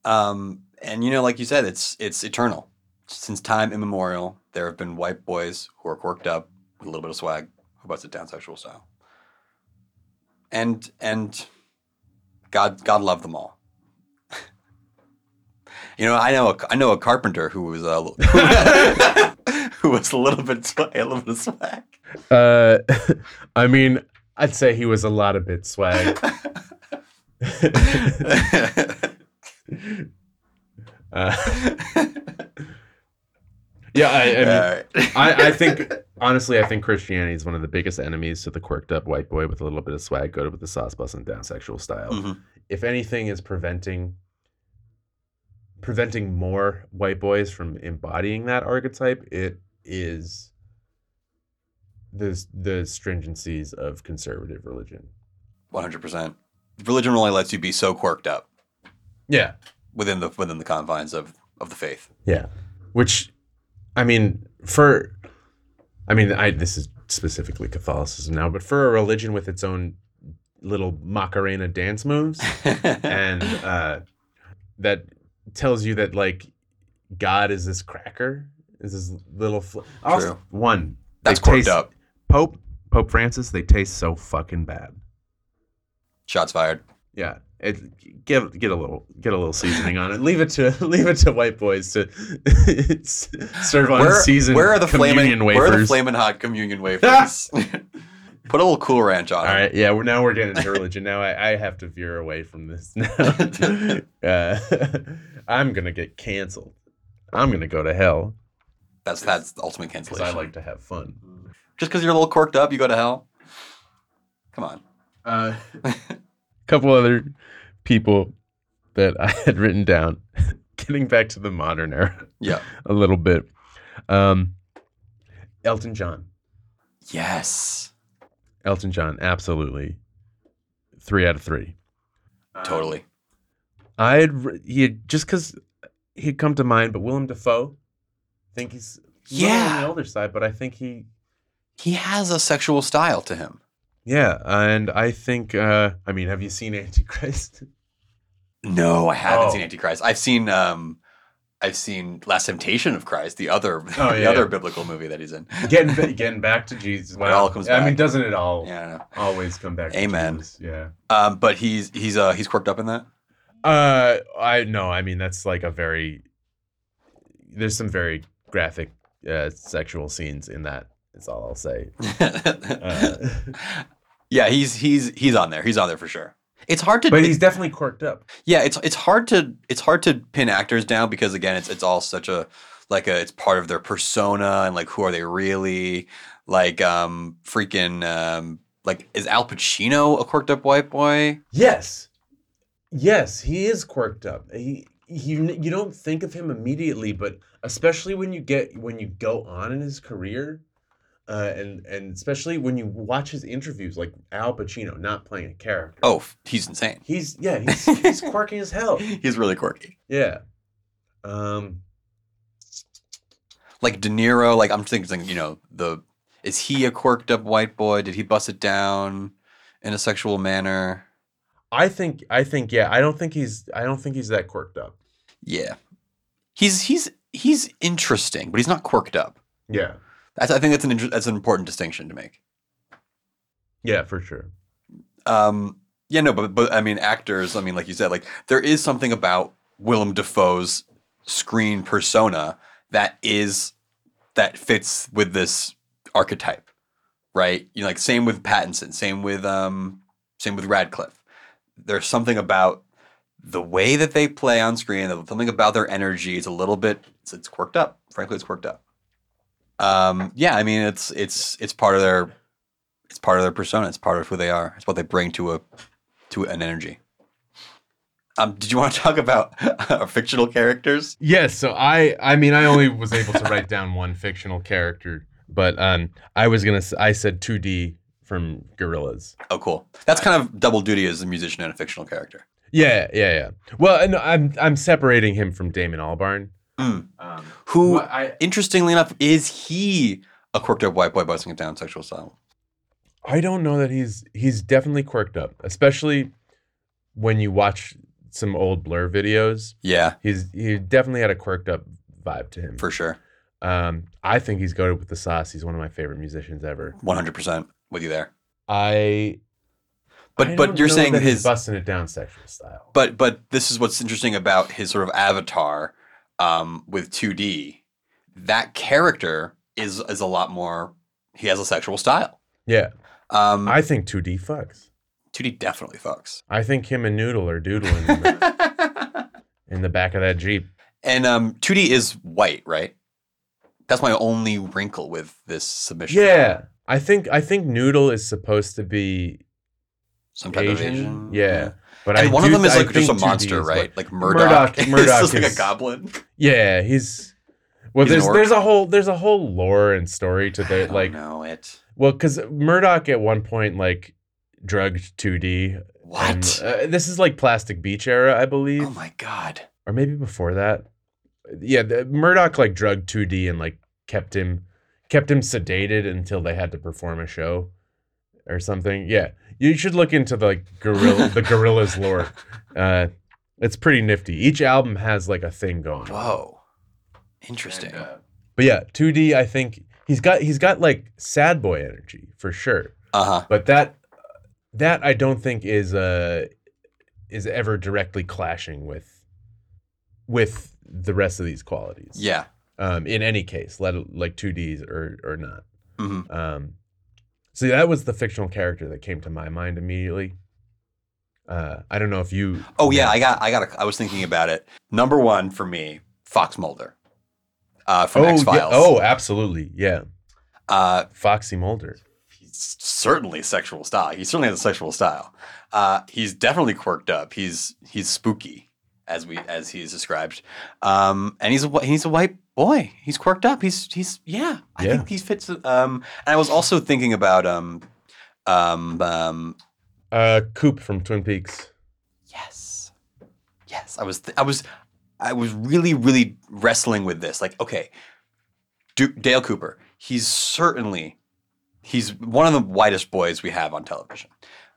Um, and you know, like you said, it's it's eternal. Since time immemorial, there have been white boys who are quirked up with a little bit of swag, who bust it down sexual style. And and God God love them all. (laughs) you know, I know a, I know a carpenter who was a (laughs) who was a little bit swag, a little bit of swag. uh (laughs) i mean i'd say he was a lot of bit swag uh, (laughs) yeah i, I mean Alright. I, I think (laughs) honestly, I think Christianity is one of the biggest enemies to the quirked up white boy with a little bit of swag, go with the sauce busting down sexual style. Mhm. If anything is preventing preventing more white boys from embodying that archetype, it is the the stringencies of conservative religion. One hundred percent. Religion only lets you be so quirked up Yeah. Within the within the confines of of the faith. Yeah. Which I mean, for I mean, I this is specifically Catholicism now, but for a religion with its own little Macarena dance moves (laughs) and uh that tells you that like God is this cracker, is this little fl- also, True. one That's quirked taste- up. Pope Pope Francis, they taste so fucking bad. Shots fired. Yeah, it get get a little get a little seasoning on it. Leave it to (laughs) leave it to white boys to (laughs) serve on Where, seasoned where are the communion flaming wafers. Where are the flaming hot communion (laughs) wafers? Put a little cool ranch on All it. right, yeah, we're now we're getting into religion. Now I, I have to veer away from this. Now, uh, I'm gonna get canceled. I'm gonna go to hell That's that's the ultimate cancellation. I like to have fun. Just because you're a little quirked up, you go to hell. Come on. Uh, a couple other people that I had written down. (laughs) Getting back to the modern era Yeah. (laughs) a little bit. Um, Elton John. Yes. Elton John, absolutely. Three out of three. Totally. I had he had, just because he'd come to mind, but Willem Dafoe, I think he's little on Yeah. the older side, but I think he, He has a sexual style to him. Yeah, and I think, uh, I mean, have you seen (laughs) Antichrist? No, I haven't Oh. seen Antichrist. I've seen um I've seen Last Temptation of Christ, the other Oh, (laughs) the yeah, other yeah. biblical movie that he's in. getting getting back to Jesus. It all comes I back. mean, doesn't it all Yeah, always come back? to Amen. Jesus? Yeah. Um, but he's he's uh he's quirked up in that. Uh, I no, I mean that's like a very. There's some very graphic uh, sexual scenes in that. Is all I'll say. (laughs) Uh, yeah, he's he's he's on there. He's on there for sure. It's hard to but he's definitely quirked up. yeah, it's it's hard to it's hard to pin actors down because again, it's it's all such a like a it's part of their persona and like who are they really like um freaking um like is Al Pacino a quirked up white boy? Yes, yes, he is quirked up. He, he, you don't think of him immediately, but especially when you get when you go on in his career, uh, and and especially when you watch his interviews, like Al Pacino, not playing a character. Oh, he's insane. He's yeah, he's he's (laughs) quirky as hell. (laughs) He's really quirky. Yeah. Um. Like De Niro, like I'm thinking, you know, the is he a quirked up white boy? Did he bust it down in a sexual manner? I think I think yeah. I don't think he's I don't think he's that quirked up. Yeah, he's he's he's interesting, but he's not quirked up. Yeah. That's, I think that's an inter- that's an important distinction to make. Yeah, for sure. Um, yeah, no, but but I mean, actors. I mean, like you said, like there is something about Willem Dafoe's screen persona that is that fits with this archetype, right? You know, like same with Pattinson, same with um, same with Radcliffe. There's something about the way that they play on screen, something about their energy. It's a little bit, it's, it's quirked up. Frankly, it's quirked up. Um, yeah, I mean, it's it's it's part of their it's part of their persona. It's part of who they are. It's what they bring to a to an energy. Um, did you want to talk about our (laughs) fictional characters? Yes, so I I mean I only was able to write down one fictional character, but um I was gonna I said 2D from Gorillaz. Oh, cool. That's kind of double duty as a musician and a fictional character. Yeah, yeah, yeah. Well, and I'm I'm separating him from Damon Albarn. Mm. Um, Who, I interestingly enough, is he a quirked up white boy busting it down sexual style? I don't know that he's he's definitely quirked up, especially when you watch some old Blur videos. Yeah, He's he definitely had a quirked up vibe to him. for sure. Um, I think he's goaded with the sauce. He's one of my favorite musicians ever. One hundred percent with you there. I But I but don't you're know saying that he's his busting it down sexual style. but but this is what's interesting about his sort of avatar um, with 2D. That character is is a lot more. He has a sexual style. yeah, Um, I think 2D fucks. 2D definitely fucks. I think him and Noodle are doodling in the, (laughs) in the back of that Jeep. and um, 2D is white, right? That's my only wrinkle with this submission. Yeah, I think I think Noodle is supposed to be some type of Asian. Asian. Yeah, but and I one do- of them is I like just a monster, is right? white. Like Murdoc. Murdoc- (laughs) Murdoc is like a goblin. Yeah, he's Well, He's there's there's a whole there's a whole lore and story to I the don't like. know it. Well, because Murdoc at one point like drugged 2D. What? and, uh, this is like Plastic Beach era, I believe, oh my god. or maybe before that. Yeah, the, Murdoc like drugged 2D and like kept him kept him sedated until they had to perform a show or something. Yeah, you should look into the like gorilla (laughs) the Gorillaz lore. Uh, it's pretty nifty. Each album has like a thing going. on. Whoa. Interesting. uh, But yeah, 2D. I think he's got he's got like sad boy energy for sure. Uh huh. But that that I don't think is uh is ever directly clashing with with the rest of these qualities. Yeah. Um, in any case, let like 2Ds or or not. hmm Um, so that was the fictional character that came to my mind immediately. Uh, I don't know if you. Oh yeah, I got. I got. A, I was thinking about it. Number one for me, Fox Mulder, uh, from oh, X yeah. Files. oh, absolutely, yeah. uh, Foxy Mulder. he's certainly sexual style. He certainly has a sexual style. Uh, he's definitely quirked up. He's he's spooky as we as he's described. Um, and he's a he's a white boy. He's quirked up. He's he's yeah. I Yeah. think he fits. Um, and I was also thinking about um, um, um, Uh, Coop from Twin Peaks. Yes. Yes. I was th- I was I was really really wrestling with this. Like, okay, Du- Dale Cooper, he's certainly he's one of the whitest boys we have on television.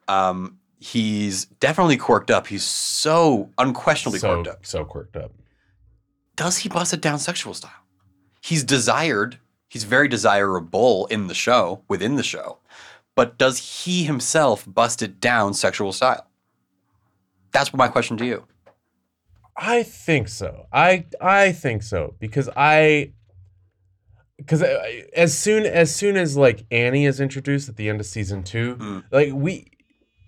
Um he's definitely quirked up. He's so unquestionably so quirked up. so quirked up. Does he bust it down sexual style? He's desired. He's very desirable in the show, within the show. But does he himself bust it down sexual style? That's my question to you. I think so. I I think so because I because as soon as soon as like Annie is introduced at the end of season two, Mm. like we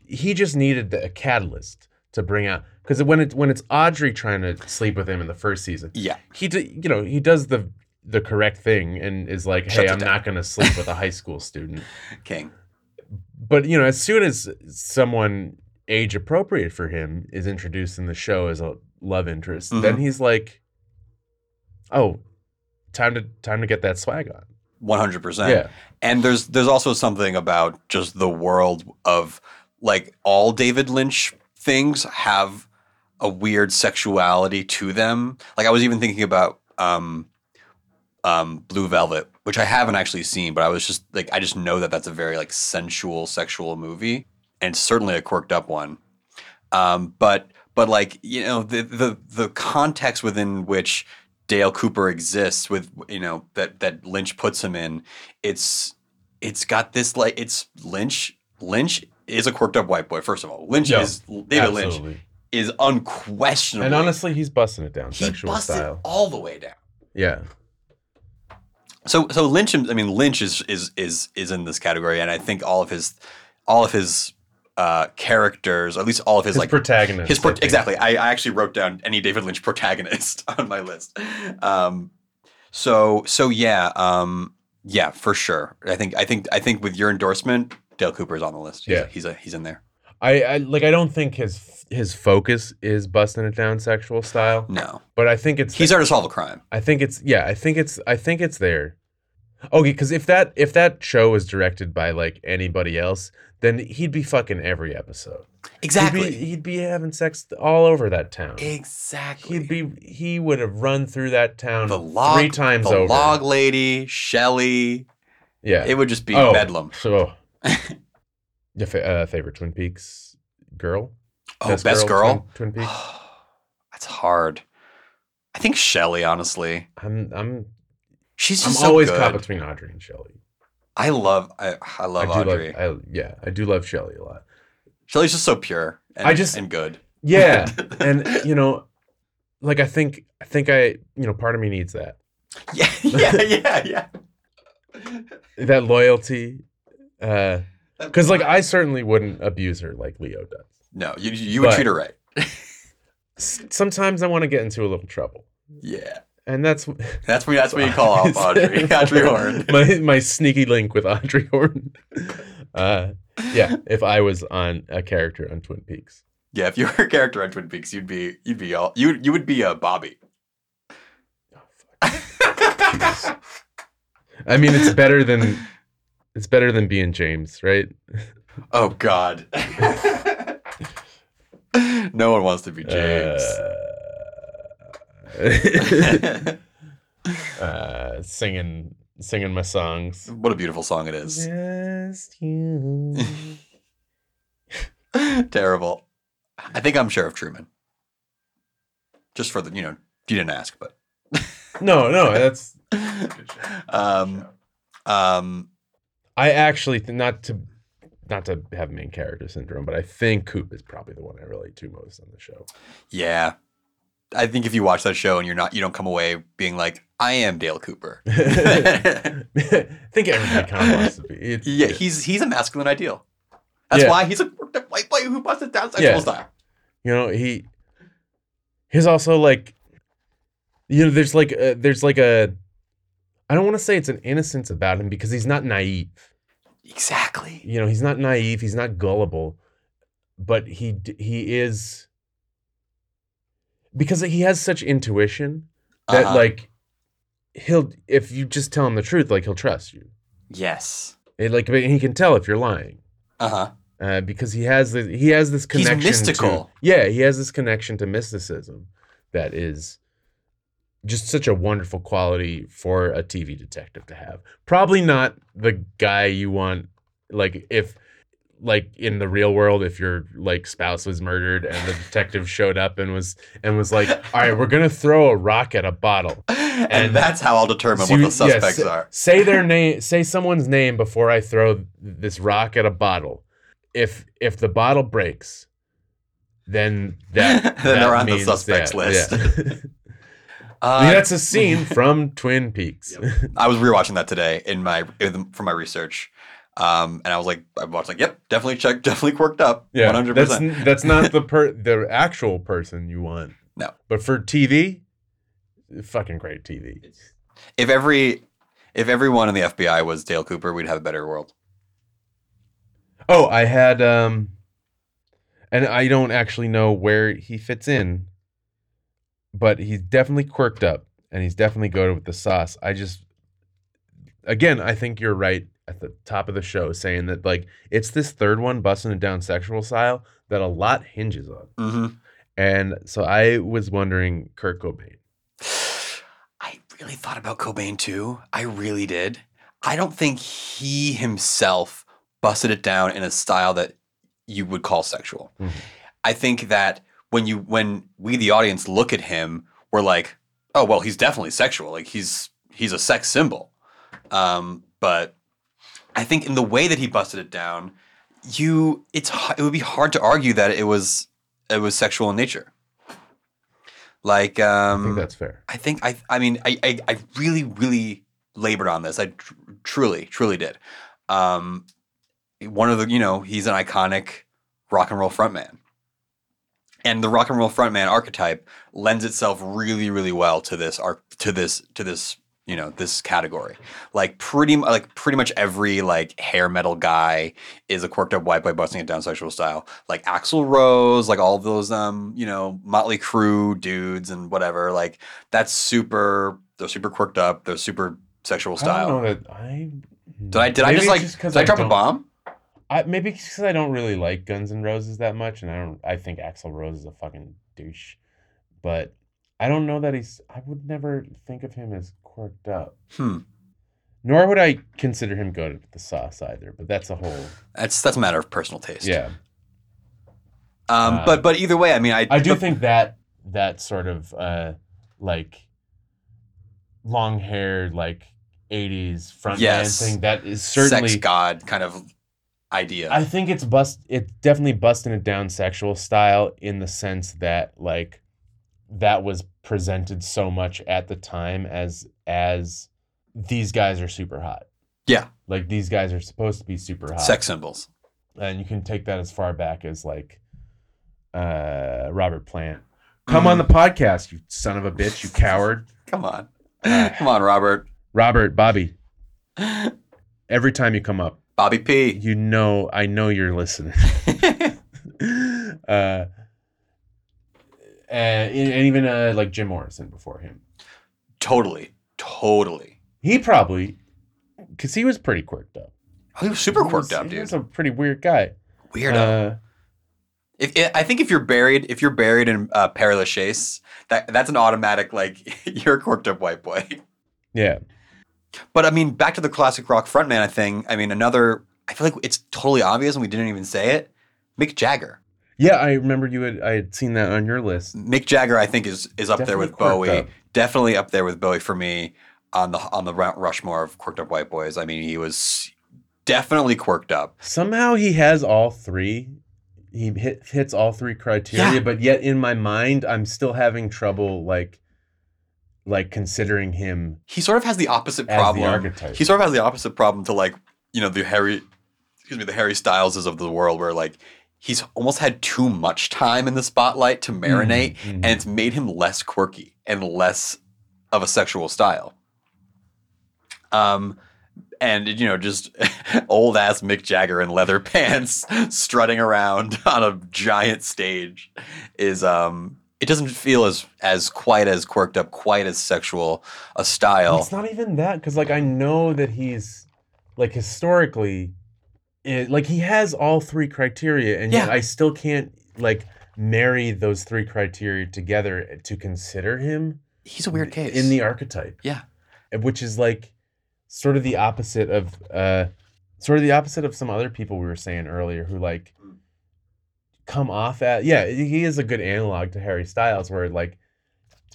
he just needed a catalyst to bring out because when it's when it's Audrey trying to sleep with him in the first season, Yeah. he d- you know he does the the correct thing and is like, hey, I'm down. not going to sleep with a high school (laughs) student. King. But you know, as soon as someone age appropriate for him is introduced in the show as a love interest, then Mhm. he's like, "Oh, time to time to get that swag on." One hundred percent. Yeah, And there's there's also something about just the world of like all David Lynch things have a weird sexuality to them. Like I was even thinking about um um Blue Velvet, which I haven't actually seen, but I was just like I just know that that's a very like sensual sexual movie and certainly a quirked up one. Um but but like you know the the the context within which Dale Cooper exists with you know that that Lynch puts him in it's it's got this like it's Lynch Lynch is a quirked up white boy first of all Lynch Yeah, is David Lynch absolutely. Is unquestionable. And honestly, he's busting it down he sexual style. all the way down Yeah, so so Lynch I mean Lynch is is is is in this category and I think all of his all of his uh characters or at least all of his, his like protagonists. his pro- think. exactly I, I actually wrote down any david lynch (laughs) protagonist (laughs) on my list um so so yeah um yeah for sure i think i think i think with your endorsement dale cooper's on the list he's, Yeah. he's a he's in there I, I like. I don't think his his focus is busting it down sexual style, no but I think it's he's there to solve a crime I think it's yeah. I think it's I think it's there. Okay, because if that if that show was directed by like anybody else, then he'd be fucking every episode. exactly He'd be, he'd be having sex all over that town. exactly He'd be he would have run through that town the log three times the over. log lady shelly yeah. it would just be Oh. bedlam So, (laughs) your fa- uh, favorite Twin Peaks girl? oh best, girl, Twin, Twin Peaks. (sighs) that's hard i think shelly honestly I'm I'm she's I'm so always good. caught between Audrey and Shelley. I love I, I love I do Audrey. love. I, yeah, I do love Shelley a lot. Shelley's just so pure and, I just- and good. Yeah, (laughs) and you know, like I think I think I you know part of me needs that Yeah, (laughs) yeah, yeah, yeah. that loyalty, uh, because like I certainly wouldn't abuse her like Leo does. no, you you would But- treat her right. Sometimes I want to get into a little trouble, Yeah, and that's (laughs) that's when that's when you call off (laughs) Audrey (laughs) Audrey Horne. my my sneaky link with Audrey Horne. Uh, yeah, if I was on a character on Twin Peaks. Yeah, if you were a character on Twin Peaks, you'd be you'd be all you you would be a Bobby. Oh, fuck. I mean, it's better than it's better than being James, right? Oh God. no one wants to be James. Uh, (laughs) uh, singing singing my songs. what a beautiful song it is. Just you. (laughs) Terrible. I think I'm Sheriff Truman. Just for the, you know, you didn't ask, but. No, no, that's (laughs) um, um, I actually th- not to not to have main character syndrome, but I think Coop is probably the one I relate to most on the show. yeah. I think if you watch that show and you're not, you don't come away being like, I am Dale Cooper. (laughs) (laughs) I think everybody kind of wants to be. It's, (laughs) yeah, he's he's a masculine ideal. That's Yeah. why he's a white boy who busted down sexual Yeah. style. you know he he's also like you know there's like a, there's like a I don't want to say it's an innocence about him because he's not naive. Exactly. You know, he's not naive, he's not gullible, but he he is because he has such intuition that Uh-huh. like he'll if you just tell him the truth like he'll trust you. yes. It, like he can tell if you're lying. Uh huh. uh, because he has the he has this connection. He's mystical. To, yeah, he has this connection to mysticism that is just such a wonderful quality for a TV detective to have. Probably not the guy you want, like if like in the real world if your like spouse was murdered and the detective showed up and was and was like all right we're gonna throw a rock at a bottle And, And- that's how I'll determine So what the suspects yeah, say, are. Say their name. Say someone's name before I throw this rock at a bottle. If if the bottle breaks, then that (laughs) Then that they're on the suspects that- list. yeah. (laughs) Uh, that's a scene (laughs) from Twin Peaks. I was rewatching that today in my in, for my research, um, and I was like, I watched like, yep, definitely check, (laughs) definitely quirked up, yeah, one hundred percent. that's not the (laughs) per the actual person you want. No. but for TV, fucking great TV. If every if everyone in the FBI was Dale Cooper, we'd have a better world. Oh, I had um and I don't actually know where he fits in, but he's definitely quirked up and he's definitely good with the sauce. I just again, I think you're right at the top of the show saying that like it's this third one busting it down sexual style that a lot hinges on. hmm And so I was wondering Kurt Cobain. I really thought about Cobain too. I really did. I don't think he himself busted it down in a style that you would call sexual. Mhm. I think that when you when we the audience look at him, we're like, oh well, he's definitely sexual. Like he's he's a sex symbol. Um, but I think in the way that he busted it down, you it's it would be hard to argue that it was it was sexual in nature. Like um, I think that's fair. I think I I mean I I, I really really labored on this. I tr- truly truly did. Um, one of the you know he's an iconic rock and roll frontman, and the rock and roll frontman archetype lends itself really really well to this arc to this to this you know this category. Like pretty like pretty much every like hair metal guy is a quirked up white boy busting it down sexual style. Like Axl Rose, like all of those um you know Motley Crue dudes and whatever. Like that's super. They're super quirked up. They're super sexual I style. that I Did I did I just like 'cause did I drop a bomb? I, maybe because I don't really like Guns N' Roses that much, and I don't. I think Axl Rose is a fucking douche, but I don't know that he's. I would never think of him as quirked up. Hmm. Nor would I consider him good at the sauce either. But that's a whole. That's that's a matter of personal taste. Yeah, Um. Uh, but but either way, I mean, I I do but- think that that sort of uh like long haired like '80s front Yes. thing that is certainly sex god kind of idea. I think it's bust. It's definitely busting it down sexual style in the sense that like that was presented so much at the time as as these guys are super hot. Yeah. like these guys are supposed to be super hot. Sex symbols. and you can take that as far back as like uh Robert Plant. Come on the podcast, you son of a bitch, you coward. (laughs) Come on, Uh, come on, Robert. Robert, Bobby. Every time you come up, Bobby P. you know I know you're listening. (laughs) (laughs) uh, and, and even uh, like Jim Morrison before him. totally, totally. He probably, because he was pretty quirked up. Oh, he was super He quirked was- up, He dude. was a pretty weird guy. Weirdo. Uh, If, I think if you're buried, if you're buried in uh, Père Lachaise, that that's an automatic like (laughs) you're a quirked up white boy. yeah. But I mean, back to the classic rock frontman thing. I mean, another. I feel like it's totally obvious, and we didn't even say it. Mick Jagger. Yeah, I remember you had I had seen that on your list. Mick Jagger, I think, is is up there with Bowie. up. Definitely up there with Bowie for me on the on the Mount Rushmore of quirked up white boys. I mean, he was definitely quirked up. Somehow he has all three. He hit, hits all three criteria, Yeah. but yet in my mind, I'm still having trouble like, like considering him He sort of has the opposite problem. the he sort of has the opposite problem to like you know the Harry, excuse me, the Harry Styleses of the world, where like he's almost had too much time in the spotlight to marinate, Mhm. and it's made him less quirky and less of a sexual style. Um, and you know, just (laughs) old ass Mick Jagger in leather (laughs) pants strutting around (laughs) on a giant stage is um. It doesn't feel as as quite as quirked up, quite as sexual a style. It's not even that because like I know that he's like historically, it, like he has all three criteria, and yet Yeah. I still can't like marry those three criteria together to consider him He's a weird case. in the archetype. Yeah. Which is like sort of the opposite of uh sort of the opposite of some other people we were saying earlier who like come off at yeah he is a good analog to harry styles where like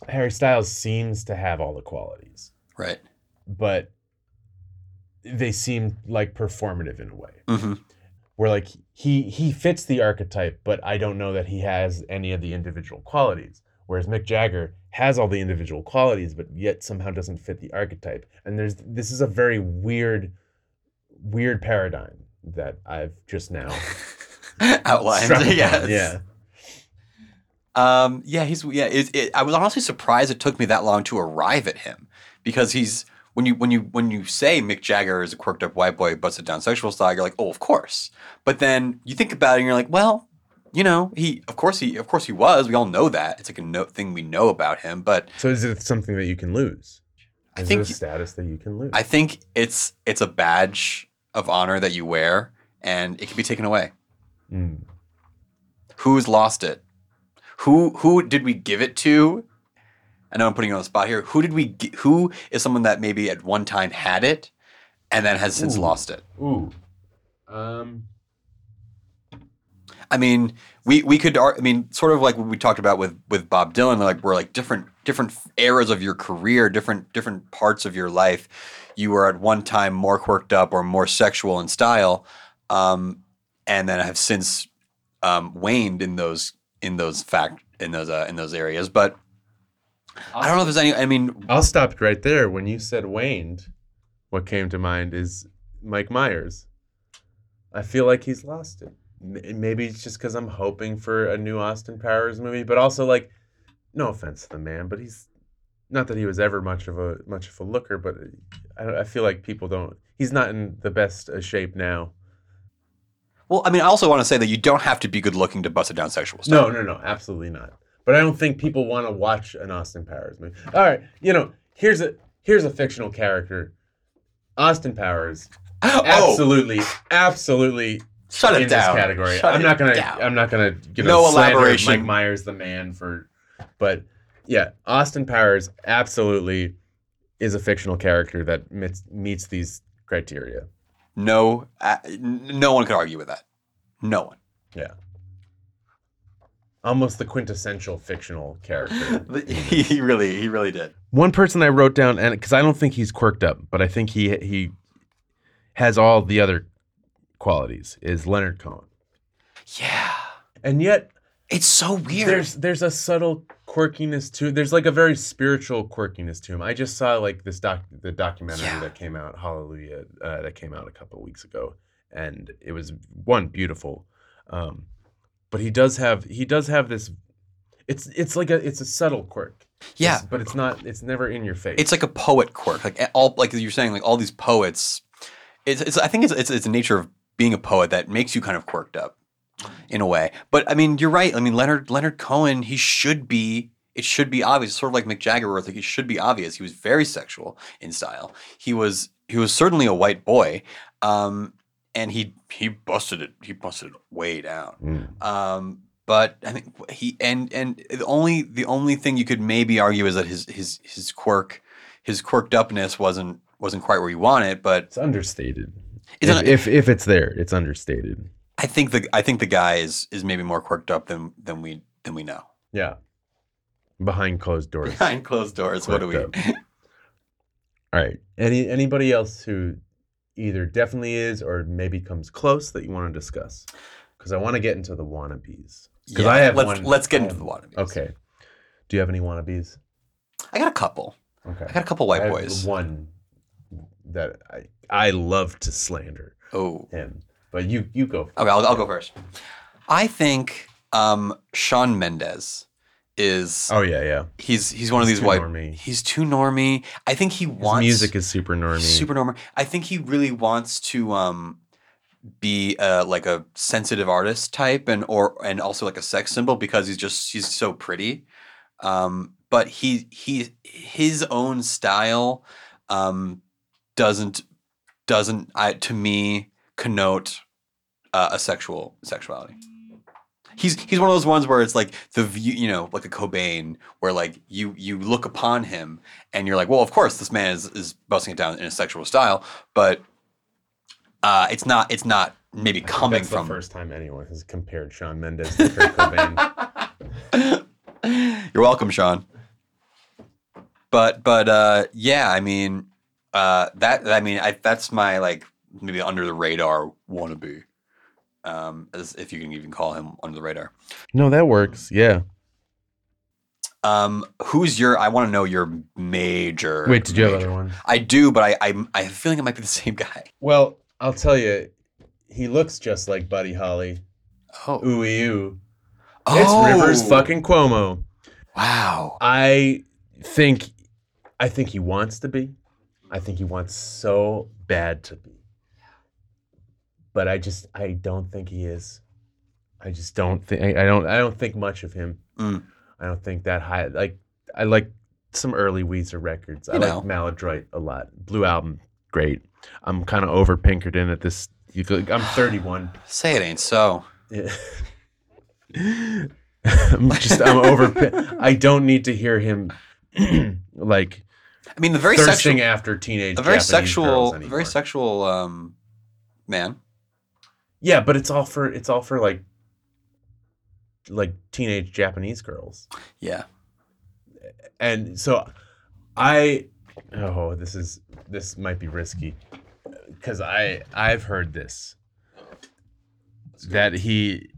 harry styles seems to have all the qualities. Right. but they seem like performative in a way. Hmm where like he he fits the archetype but i don't know that he has any of the individual qualities. Whereas mick jagger has all the individual qualities but yet somehow doesn't fit the archetype. And there's this is a very weird weird paradigm that i've just now (laughs) (laughs) Outlined. yes. yeah Um, yeah, he's yeah. It, it, I was honestly surprised it took me that long to arrive at him because he's when you when you when you say Mick Jagger is a quirked up white boy, busted down sexual style, you're like, oh, of course. But then you think about it, and you're like, well, you know, he of course he of course he was. We all know that. It's like a no, thing we know about him. But so is it something that you can lose I is think it a status that you can lose I think it's it's a badge of honor that you wear, and it can be taken away. Mm. Who's lost it? Who who did we give it to? I know I'm putting you on the spot here. Who did we? gi- Who is someone that maybe at one time had it, and then has since Ooh. lost it? ooh um I mean, we we could. I mean, sort of like what we talked about with with Bob Dylan. Like we're like different different eras of your career, different different parts of your life. You were at one time more quirked up or more sexual in style, um, and then I have since um, waned in those in those fact in those uh, in those areas. But I don't know if there's any. I mean, I'll stop right there. When you said waned, what came to mind is Mike Myers. I feel like he's lost it. Maybe it's just because I'm hoping for a new Austin Powers movie, but also like, no offense to the man, but he's not that he was ever much of a much of a looker, but I, I feel like people don't. He's not in the best uh, shape now. Well, I mean, I also want to say that you don't have to be good looking to bust it down sexual stuff. No, no, no, absolutely not. But I don't think people want to watch an Austin Powers movie. All right, you know, here's a here's a fictional character, Austin Powers. (gasps) Oh, absolutely, absolutely shut it in down. this category. Shut I'm it not gonna. down. I'm not gonna. You No know, slander elaboration. Mike Myers, the man, for. But yeah, Austin Powers absolutely is a fictional character that meets, meets these criteria. No, uh, no one could argue with that. No one. Yeah. Almost the quintessential fictional character. (laughs) he really, he really did. One person I wrote down, and because I don't think he's quirked up, but I think he he has all the other qualities, is Leonard Cohen. Yeah, And yet it's so weird. there's there's a subtle quirkiness to there's like a very spiritual quirkiness to him. I just saw like this doc the documentary Yeah. that came out, Hallelujah, uh, that came out a couple of weeks ago, and it was one beautiful. Um, but he does have he does have this. It's it's like a it's a subtle quirk. yeah, It's- but it's not. It's never in your face. it's like a poet quirk. Like all, like you're saying, like all these poets. It's, it's I think it's, it's it's the nature of being a poet that makes you kind of quirked up, in a way. But I mean, you're right. I mean, Leonard Leonard Cohen, he should be it should be obvious, sort of like Mick Jagger, where like it should be obvious. He was very sexual in style. He was he was certainly a white boy, um, and he he busted it. He busted it way down. Mm. Um, but I mean, he and and the only the only thing you could maybe argue is that his his his quirk, his quirked upness wasn't wasn't quite where you want it. But It's understated. If, if if it's there, it's understated. I think the I think the guy is is maybe more quirked up than than we than we know. Yeah. Behind closed doors. Behind closed doors, what do we? Quirked All right. Any anybody else who either definitely is or maybe comes close that you want to discuss? Because I want to get into the wannabes. Because I have let's one. let's get into the wannabes. Okay. Do you have any wannabes? I got a couple. Okay. I got a couple I white have boys. One that I I love to slander Oh, him, but you you go. okay. I'll, I'll go first. I think um, Shawn Mendes is Oh yeah, yeah. he's he's one of these white. normie. He's too normy. I think he His wants music is super normy. super normal. I think he really wants to um be uh like a sensitive artist type and or and also like a sex symbol because he's just he's so pretty. Um but he he his own style um doesn't doesn't I to me connote uh, a sexual sexuality. He's he's one of those ones where it's like the view, you know, like a Cobain, where like you you look upon him and you're like, well, of course, this man is is busting it down in a sexual style, but uh, it's not it's not maybe I coming from. the first time anyone has compared Shawn Mendes to Kurt Cobain. (laughs) You're welcome, Shawn. But but uh, yeah, I mean uh, that I mean I, that's my like maybe under the radar wannabe, um, as if you can even call him under the radar. No, that works. Yeah. Um, who's your? I want to know your major. Wait, did you have major- other ones? I do, but I, I I have a feeling it might be the same guy. Well, I'll tell you, he looks just like Buddy Holly. Oh, Ooh, ooh. It's Rivers fucking Cuomo. Wow. I think, I think he wants to be. I think he wants so bad to be. But I just, I don't think he is. I just don't think. I don't. I don't think much of him. Mm. I don't think that high. Like I like some early Weezer records. I know. like Maladroit a lot. Blue album, great. I'm kind of over Pinkerton at this. You could, I'm 31. (sighs) Say it ain't so. Yeah. (laughs) I'm just I'm over. I don't need to hear him (clears throat) like I mean, the very thirsting sexual, after teenage. a very Japanese sexual, very sexual um, man. Yeah, but it's all for it's all for like like teenage Japanese girls. Yeah. and so I oh this is this might be risky because I I've heard this that he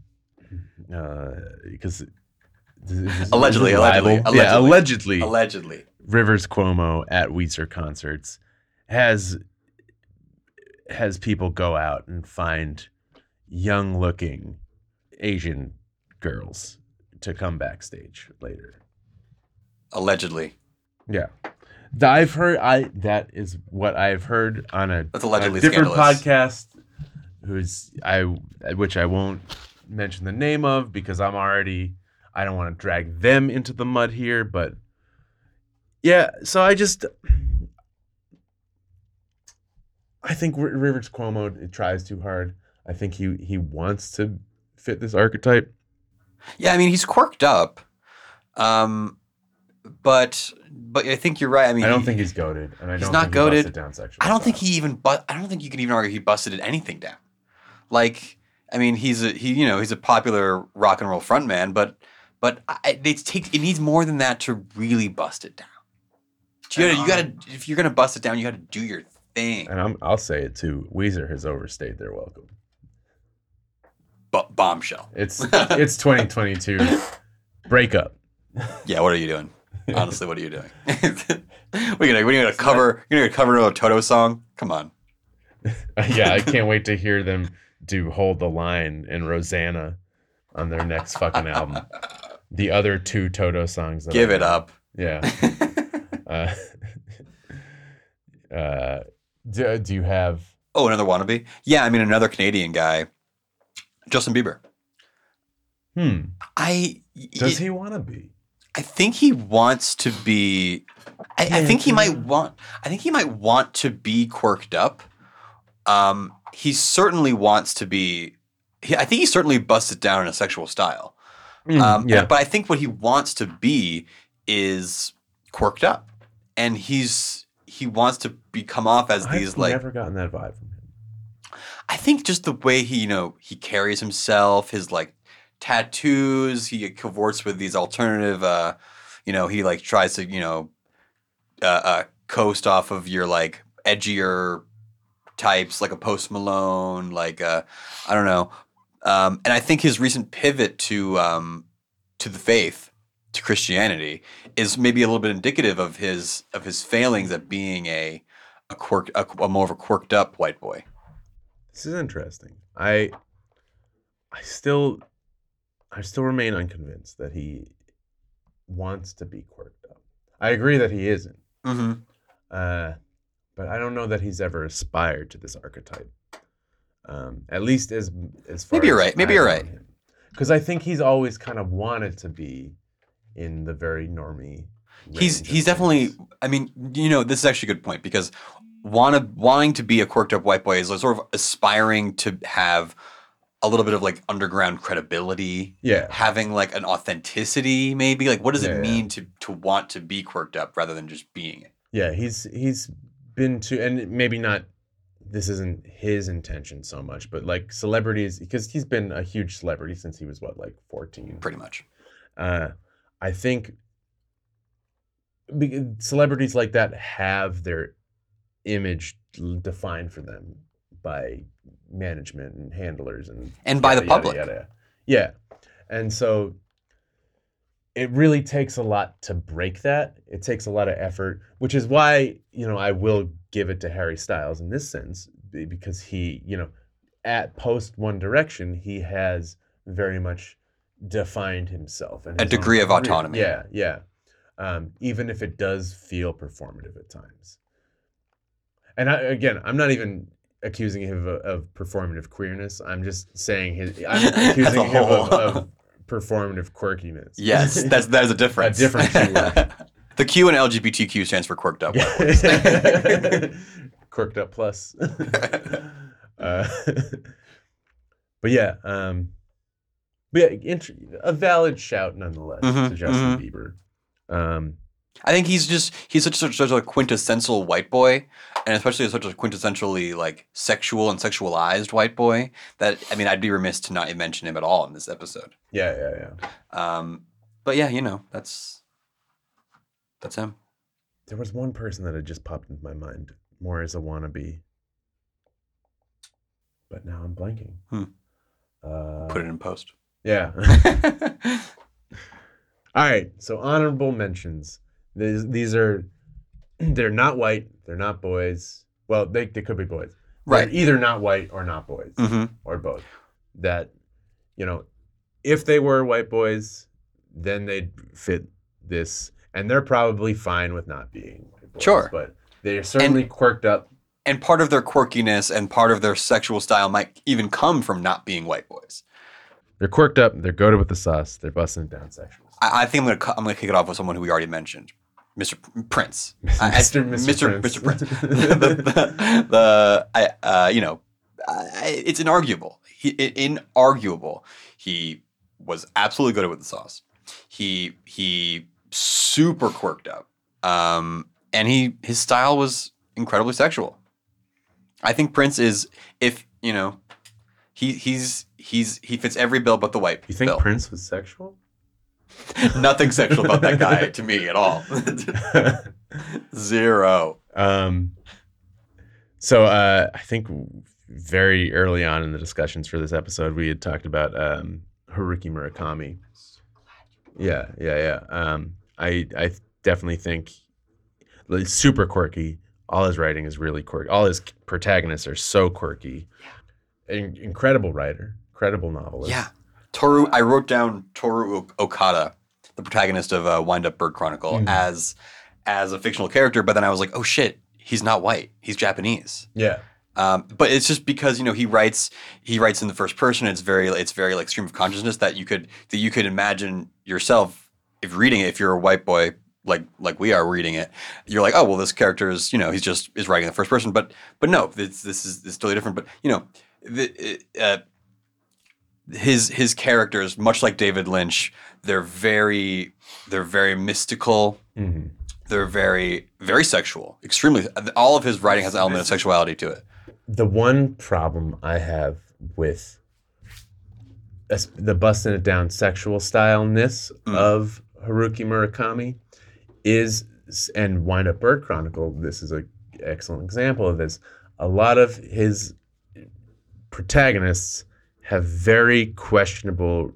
uh because Allegedly, allegedly, yeah allegedly. allegedly Allegedly. Rivers Cuomo at Weezer concerts has has people go out and find young looking Asian girls to come backstage later. Allegedly. Yeah. I've heard I that is what I've heard on a, a different podcast who's I which I won't mention the name of because I'm already I don't want to drag them into the mud here, but yeah, so I just I think R- Rivers Cuomo tries too hard. I think he he wants to fit this archetype. Yeah, I mean, he's quirked up. Um, but but I think you're right. I mean, I don't he- think he's goaded, and I he's don't not think he goated. it down sexual I don't think he even but I don't think you can even argue he busted anything down. Like, I mean, he's a he you know he's a popular rock and roll frontman, but but I, it takes it needs more than that to really bust it down. You gotta, you gotta if you're gonna bust it down, you gotta do your thing. And I'm, I'll say it too. Weezer has overstayed their welcome. B- bombshell. It's (laughs) it's 2022. Breakup. Yeah, what are you doing? Honestly, what are you doing? (laughs) we're gonna we're gonna cover you're gonna cover a Toto song. Come on. (laughs) yeah, I can't wait to hear them do "Hold the Line" and "Rosanna" on their next fucking album. The other two Toto songs. That Give I it know. up. Yeah. Uh, uh, do, do you have? Oh, another wannabe? Yeah, I mean another Canadian guy, Justin Bieber. Hmm. I Does he want to be? I think he wants to be. I, I think he might want. I think he might want to be quirked up. Um, he certainly wants to be. He, I think he certainly busts it down in a sexual style. Um, Mm, yeah. But I think what he wants to be is quirked up, and he's he wants to be come off as I've these like never gotten that vibe from him. I think just the way he, you know, he carries himself, his like tattoos, he cavorts with these alternative, uh, you know, he like tries to, you know, uh, uh, coast off of your like edgier types, like a Post Malone, like uh, I don't know, um, and I think his recent pivot to um, to the faith, to Christianity, is maybe a little bit indicative of his of his failings at being a a quirk, a, a more of a quirked up white boy. This is interesting. I I still I still remain unconvinced that he wants to be quirked up. I agree that he isn't. Mm-hmm. Uh, but I don't know that he's ever aspired to this archetype. Um, at least as as far Maybe you're right. Maybe I've you're right. Because I think he's always kind of wanted to be in the very normy. he's he's definitely i mean you know this is actually a good point because wanna, wanting to be a quirked up white boy is sort of aspiring to have a little bit of like underground credibility yeah. having like an authenticity maybe like what does Yeah, it yeah. mean to to want to be quirked up rather than just being it Yeah, he's he's been to and maybe not this isn't his intention so much, but like celebrities because he's been a huge celebrity since he was what like 14. pretty much Uh I think be- celebrities like that have their image defined for them by management and handlers and and by the yada, yada, public yada. Yeah. And so it really takes a lot to break that. It takes a lot of effort, which is why, you know, I will give it to Harry Styles in this sense because he, you know, at post One Direction, he has very much defined himself and A degree of career. autonomy. Yeah, yeah. Um, even if it does feel performative at times. And I, again, I'm not even accusing him of, of performative queerness. I'm just saying his. I'm (laughs) accusing him of, of (laughs) performative quirkiness. yes that's there's (laughs) a difference different keyword. the q in lgbtq stands for quirked up. Quirked up plus. uh, but yeah, um, but yeah, int- a valid shout nonetheless Mhm, to Justin Bieber. Um, I think he's just he's such such, such a quintessential white boy, and especially such a quintessentially like sexual and sexualized white boy that I mean I'd be remiss to not mention him at all in this episode. yeah, yeah, yeah. Um, but yeah, you know that's that's him. There was one person that had just popped into my mind more as a wannabe, but now I'm blanking. Hmm. Uh, Put it in post. Yeah. (laughs) (laughs) All right. So honorable mentions. These these are (clears throat) they're not white. They're not boys. Well, they, they could be boys. They're right. either not white or not boys hmm or both. That you know, if they were white boys, then they'd fit this, and they're probably fine with not being white boys. Sure. But they're certainly quirked up. And part of their quirkiness and part of their sexual style might even come from not being white boys. They're quirked up. They're goaded with the sauce. They're busting it down sexual. I, I think I'm gonna I'm gonna kick it off with someone who we already mentioned, Mr. Prince. Mr. Mr. Mr. Prince. Mr. Prince. (laughs) the, the, the I, uh, you know, I, it's inarguable. He, inarguable. He was absolutely good with the sauce. He he super quirked up, um, and he his style was incredibly sexual. I think Prince is if you know, he he's he's he fits every bill but the white You think bill. Prince was sexual? (laughs) Nothing sexual about that guy to me at all. (laughs) Zero. um, so uh, I think very early on in the discussions for this episode, we had talked about um, Haruki Murakami. Yeah, yeah, yeah. Um, I I definitely think like, super quirky. All his writing is really quirky. All his protagonists are so quirky. In- incredible writer, incredible novelist. Yeah. Toru, I wrote down Toru Okada, the protagonist of uh, Wind Up Bird Chronicle, Mhm. as as a fictional character, but then I was like, oh shit, he's not white. He's Japanese. yeah, Um, but it's just because you know he writes he writes in the first person. It's very it's very like stream of consciousness that you could that you could imagine yourself if reading it, if you're a white boy like like we are reading it, you're like, oh well, this character is you know he's just is writing in the first person, but but no, this this is this is totally different. But you know, the, uh, his his characters, much like David Lynch, they're very they're very mystical. Mhm. They're very very sexual, extremely. All of his writing has an element of sexuality to it. The one problem I have with the busting it down sexual styleness Mm. of Haruki Murakami is, and Wind Up Bird Chronicle, this is an excellent example of this. A lot of his protagonists have very questionable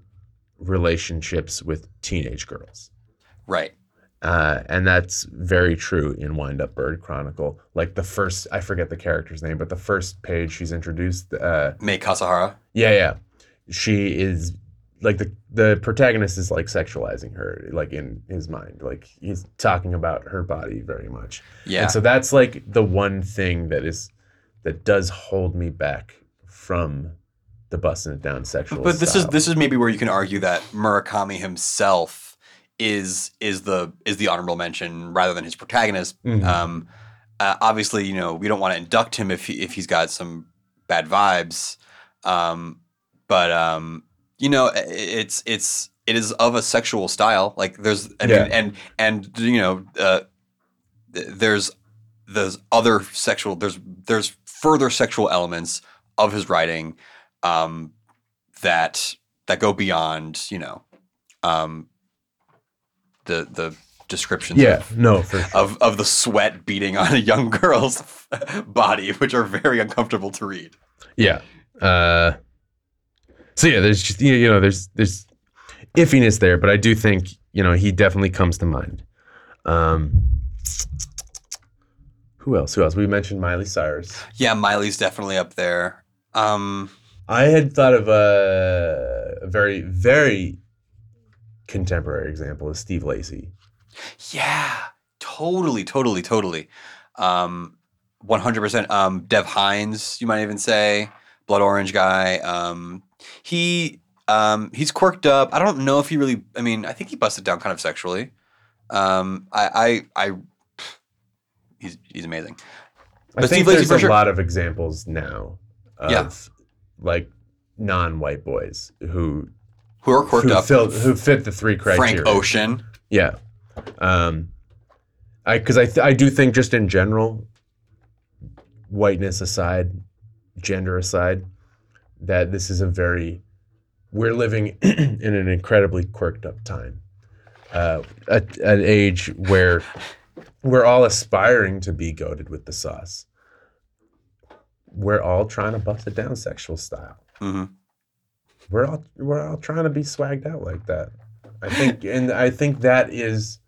relationships with teenage girls. Right. Uh, and that's very true in Wind Up Bird Chronicle. Like the first, I forget the character's name, but the first page she's introduced, uh, May Kasahara. yeah, yeah, she is like the the protagonist is like sexualizing her, like in his mind, like he's talking about her body very much. Yeah. And so that's like the one thing that is that does hold me back from the busting it down sexual. But this is this is maybe where you can argue that Murakami himself is is the is the honorable mention rather than his protagonist. Mhm. Um, uh, obviously, you know we don't want to induct him if he, if he's got some bad vibes. Um, but um, you know it's it's it is of a sexual style. Like there's I Yeah. and and you know uh, there's there's other sexual there's there's further sexual elements of his writing um, that that go beyond you know um, the the descriptions yeah, of, no, sure. of of the sweat beating on a young girl's (laughs) body, which are very uncomfortable to read. Yeah. Uh, so yeah, there's just you know there's there's iffiness there, but I do think you know he definitely comes to mind. Um, who else? Who else? We mentioned Miley Cyrus. Yeah, Miley's definitely up there. Um, I had thought of a, a very very contemporary example of Steve Lacy. yeah, totally, totally, totally. Um, one hundred percent. Um, Dev Hynes, you might even say, Blood Orange guy. Um, he um, he's quirked up. I don't know if he really. I mean, I think he busted down kind of sexually. Um, I, I, I he's he's amazing. I But think Steve Lacy there's a sure. lot of examples now of Yeah. Like non-white boys who Who are quirked who, up? fill, who fit the three criteria. Frank Ocean. Yeah. Um, I because I th- I do think just in general, whiteness aside, gender aside, that this is a very we're living (clears throat) in an incredibly quirked up time, uh, at an age where we're all aspiring to be goaded with the sauce. We're all trying to bust it down sexual style hmm we're all we're all trying to be swagged out like that. I think, and I think that is,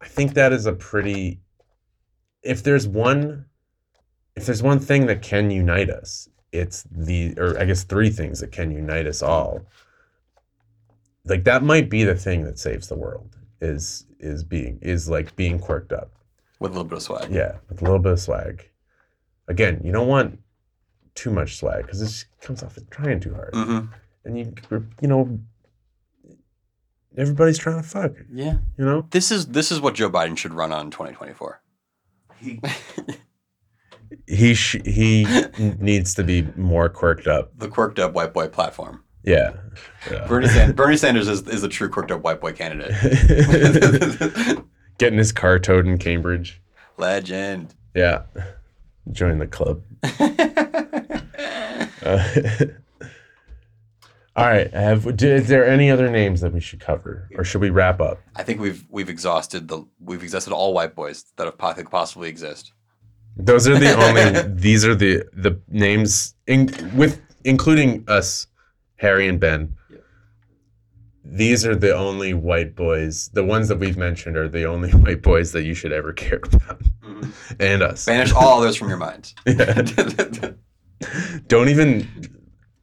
I think that is a pretty. If there's one, if there's one thing that can unite us, it's the, or I guess three things that can unite us all. Like that might be the thing that saves the world. Is is being is like being quirked up. With a little bit of swag. Yeah, with a little bit of swag. Again, you don't want too much swag because it just comes off as trying too hard hmm and you you know everybody's trying to fuck Yeah. you know This is this is what Joe Biden should run on in 2024. (laughs) he sh- he needs to be more quirked up The quirked up white boy platform. yeah, Yeah. (laughs) Bernie, Sanders, Bernie Sanders is, is a true quirked up white boy candidate. (laughs) getting his car towed in cambridge Legend. yeah join the club (laughs) Uh, (laughs) all right have is there any other names that we should cover or should we wrap up I think we've we've exhausted the we've exhausted all white boys that have could possibly exist. Those are the (laughs) only. these are the the names in, with including us, Harry and Ben. These are the only white boys. The ones that we've mentioned are the only (laughs) white boys that you should ever care about, mm-hmm. and us. Banish all others from your mind. (laughs) Don't even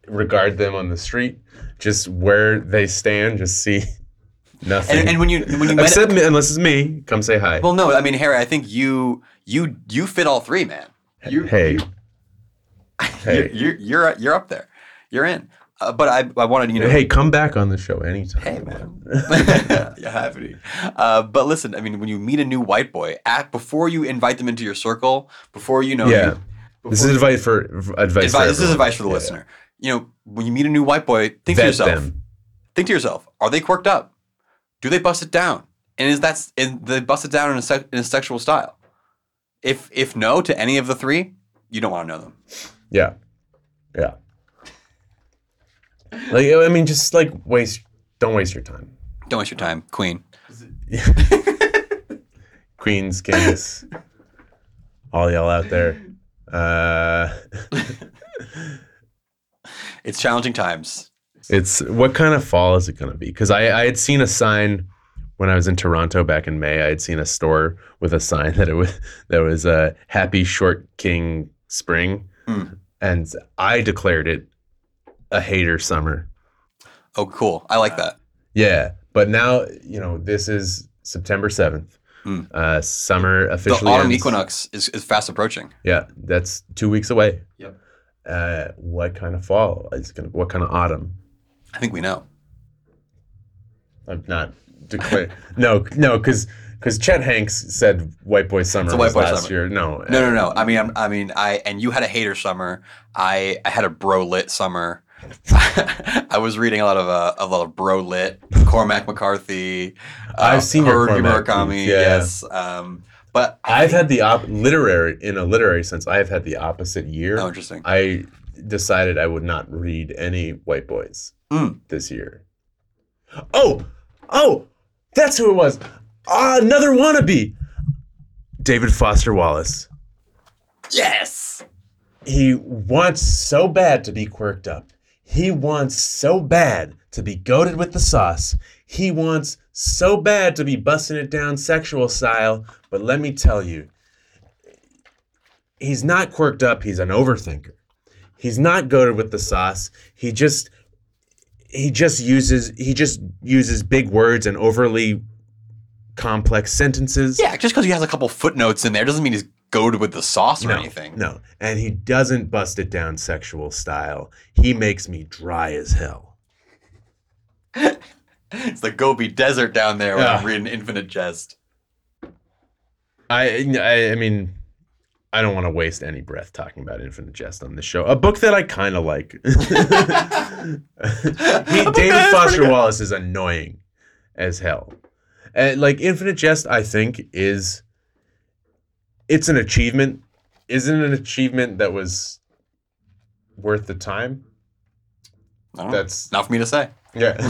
regard them on the street. Just where they stand. Just see (laughs) nothing. and, and when you when you met, Except unless it's me, come say hi. well, no, I mean Harry, I think you you you fit all three, man. You, hey, you, hey. you're you're you're up there. You're in. Uh, but I, I wanted you know. Hey, come back on the show anytime. Hey, man. (laughs) You're happy. Uh, but listen, I mean, when you meet a new white boy, at before you invite them into your circle, before you know, Yeah. you, This is advice for advice. for. This is advice for the Yeah, listener. You know, when you meet a new white boy, think Vet to yourself. them. Think to yourself: Are they quirked up? Do they bust it down? And is that and they bust it down in a, se- in a sexual style? If if no to any of the three, you don't want to know them. Yeah. Yeah. Like I mean, just like waste. Don't waste your time. Don't waste your time, Queen. (laughs) Queens, kings, all y'all out there. Uh, (laughs) It's challenging times. it's what kind of fall is it going to be? Because I, I had seen a sign when I was in Toronto back in May. I had seen a store with a sign that it was that was a happy short king spring, Mm. and I declared it a hater summer. Oh, cool. I like that. Yeah, but now you know this is September seventh. Mm. Uh, summer The officially. autumn ends. equinox is, is fast approaching. Yeah, that's two weeks away. Yep. Uh, what kind of fall is gonna? What kind of autumn? I think we know. I'm not declaring. (laughs) no, no, because because Chet Hanks said "White Boy Summer" white boy last summer. year. No, No, no, no. I mean, I'm, I mean, I and you had a hater summer. I I had a bro lit summer. (laughs) I was reading a lot of uh, a lot of bro lit, Cormac McCarthy. uh, I've seen Haruki Cormac Murakami. yeah. Yes, um, but I've had the op- literary in a literary sense. I have had the opposite year. oh, interesting. I decided I would not read any white boys Mm. this year. Oh, oh, that's who it was. Ah, another wannabe. David Foster Wallace. Yes. He wants so bad to be quirked up. He wants so bad to be goaded with the sauce. He wants so bad to be busting it down sexual style. But let me tell you, he's not quirked up. He's an overthinker. He's not goaded with the sauce. He just he just uses he just uses big words and overly complex sentences. Yeah, just because he has a couple footnotes in there doesn't mean he's goaded with the sauce or no, anything. No, and he doesn't bust it down sexual style. He makes me dry as hell. (laughs) It's the Gobi Desert down there when Yeah. I'm reading Infinite Jest. I, I, I mean, I don't want to waste any breath talking about Infinite Jest on this show. A book that I kind of like. (laughs) (laughs) he, David that is pretty Foster. Wallace is annoying as hell. And like Infinite Jest, I think is it's an achievement. Isn't it an achievement that was worth the time? Know. That's Not for me to say. Yeah. (laughs)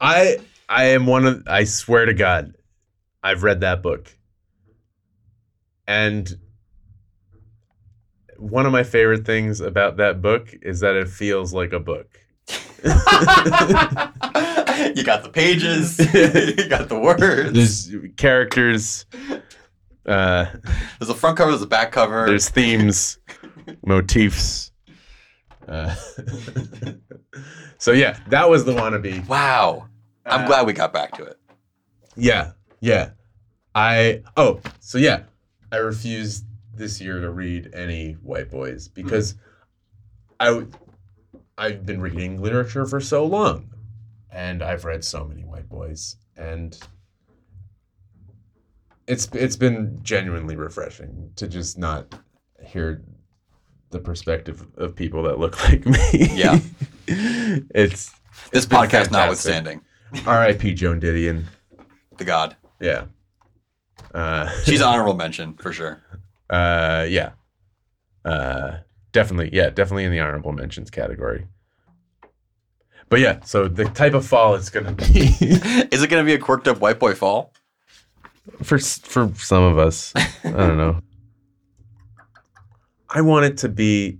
I I am one of I swear to God, I've read that book. And one of my favorite things about that book is that it feels like a book. (laughs) (laughs) (laughs) you got the pages, (laughs) (laughs) you got the words. There's, characters, uh, there's a front cover, there's a back cover. there's themes, motifs. Uh, so yeah, that was the wannabe. wow. I'm Uh, glad we got back to it. Yeah, yeah. I oh, so yeah, I refused this year to read any white boys because I w- I've been reading literature for so long, and I've read so many white boys, and it's it's been genuinely refreshing to just not hear the perspective of people that look (laughs) like me. Yeah. (laughs) it's This been podcast notwithstanding, R.I.P. Joan Didion. the God. Yeah. Uh, (laughs) She's honorable mention for sure. uh, yeah. Uh, definitely, yeah, definitely in the honorable mentions category. But yeah, so the type of fall it's gonna be (laughs) Is it going to be a quirked up white boy fall? for for some of us. I don't know. (laughs) I want it to be.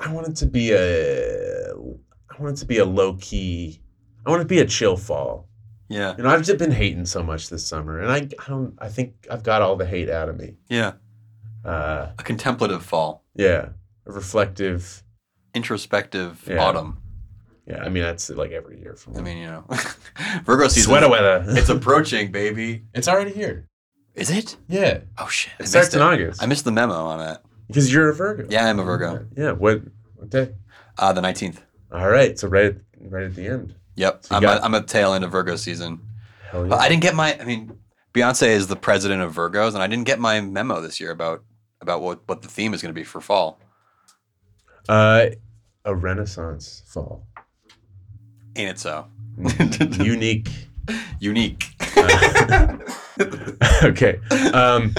I want it to be a. I want it to be a low key. I want it to be a chill fall. Yeah. You know, I've just been hating so much this summer, and I, I don't. I think I've got all the hate out of me. Yeah. Uh, A contemplative fall, yeah, a reflective. Introspective Yeah. autumn. Yeah, I mean that's like every year for me. I mean, you know, (laughs) Virgo season. Sweater weather. (laughs) It's (laughs) approaching, baby. it's already here. Is it? Yeah, Oh shit! I starts in it. August. I missed the memo on that. Because you're a Virgo. Yeah, I'm a Virgo. Yeah. What, what day? Uh, the 19th. All right. So right at, right at the end. Yep. So I'm, got- a, I'm a tail end of Virgo season. Hell yeah. But I didn't get my. I mean, Beyonce is the president of Virgos, and I didn't get my memo this year about about what what the theme is going to be for fall. Uh, a Renaissance fall. Ain't it so? (laughs) Unique. Unique. (laughs) okay. Um,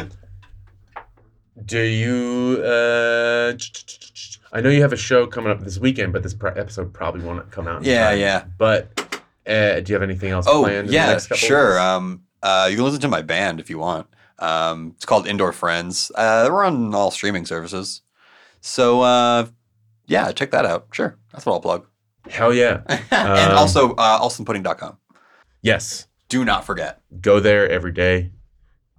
do you? Uh, I know you have a show coming up this weekend, but this pr- episode probably won't come out. Yeah, time. yeah. But uh, do you have anything else Oh, planned? in the yeah, sure. Um, uh, you can listen to my band if you want. Um, it's called Indoor Friends. Uh, we're on all streaming services. So, uh, yeah, check that out. Sure. That's what I'll plug. Hell yeah. (laughs) and Um, also, uh, allstonpudding.com. Yes. Do not forget. Go there every day.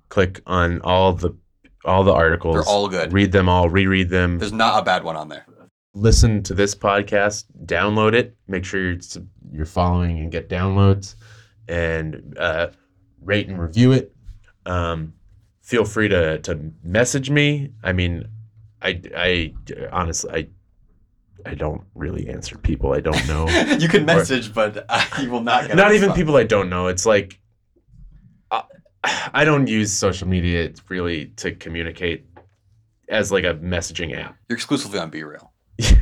Click on all the all the articles. They're all good. Read them all. Reread them. There's not a bad one on there. listen to this podcast, download it, make sure you're, you're following and get downloads, and uh, rate and review it. Um, feel free to to message me. I mean, I I honestly I I don't really answer people I don't know. (laughs) you can message, but uh, you will not get a Not even people I don't know. It's like I, I don't use social media really to communicate as like a messaging app. You're exclusively on BeReal. (laughs)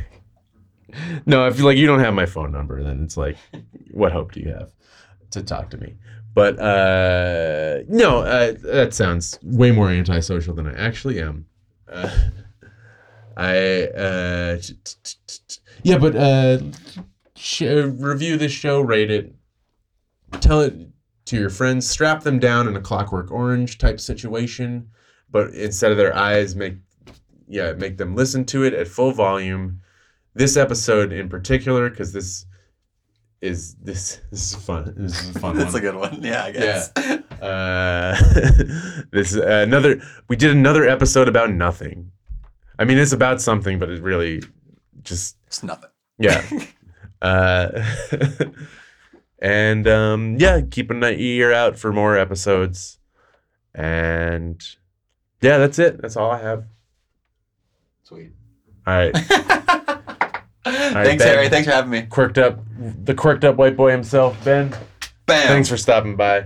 No, if like you don't have my phone number, then it's like, what hope do you have to talk to me? But uh, no, uh, that sounds way more antisocial than I actually am. Uh, I uh, t- t- t- t- yeah, but uh, sh- review this show, rate it, tell it to your friends, strap them down in a Clockwork Orange type situation, but instead of their eyes, make yeah, make them listen to it at full volume this episode in particular because this is this this is fun. This is a fun. (laughs) That's one. a good one. Yeah, I guess. Uh, (laughs) this is another. We did another episode about nothing. I mean, it's about something, but it really just it's nothing. yeah. (laughs) uh, (laughs) and um, yeah, keep an ear out for more episodes. And yeah, that's it. That's all I have. Sweet. (laughs) All right, Thanks, Ben. Harry. Thanks for having me. quirked up, the quirked up white boy himself, Ben. Bam. Thanks for stopping by.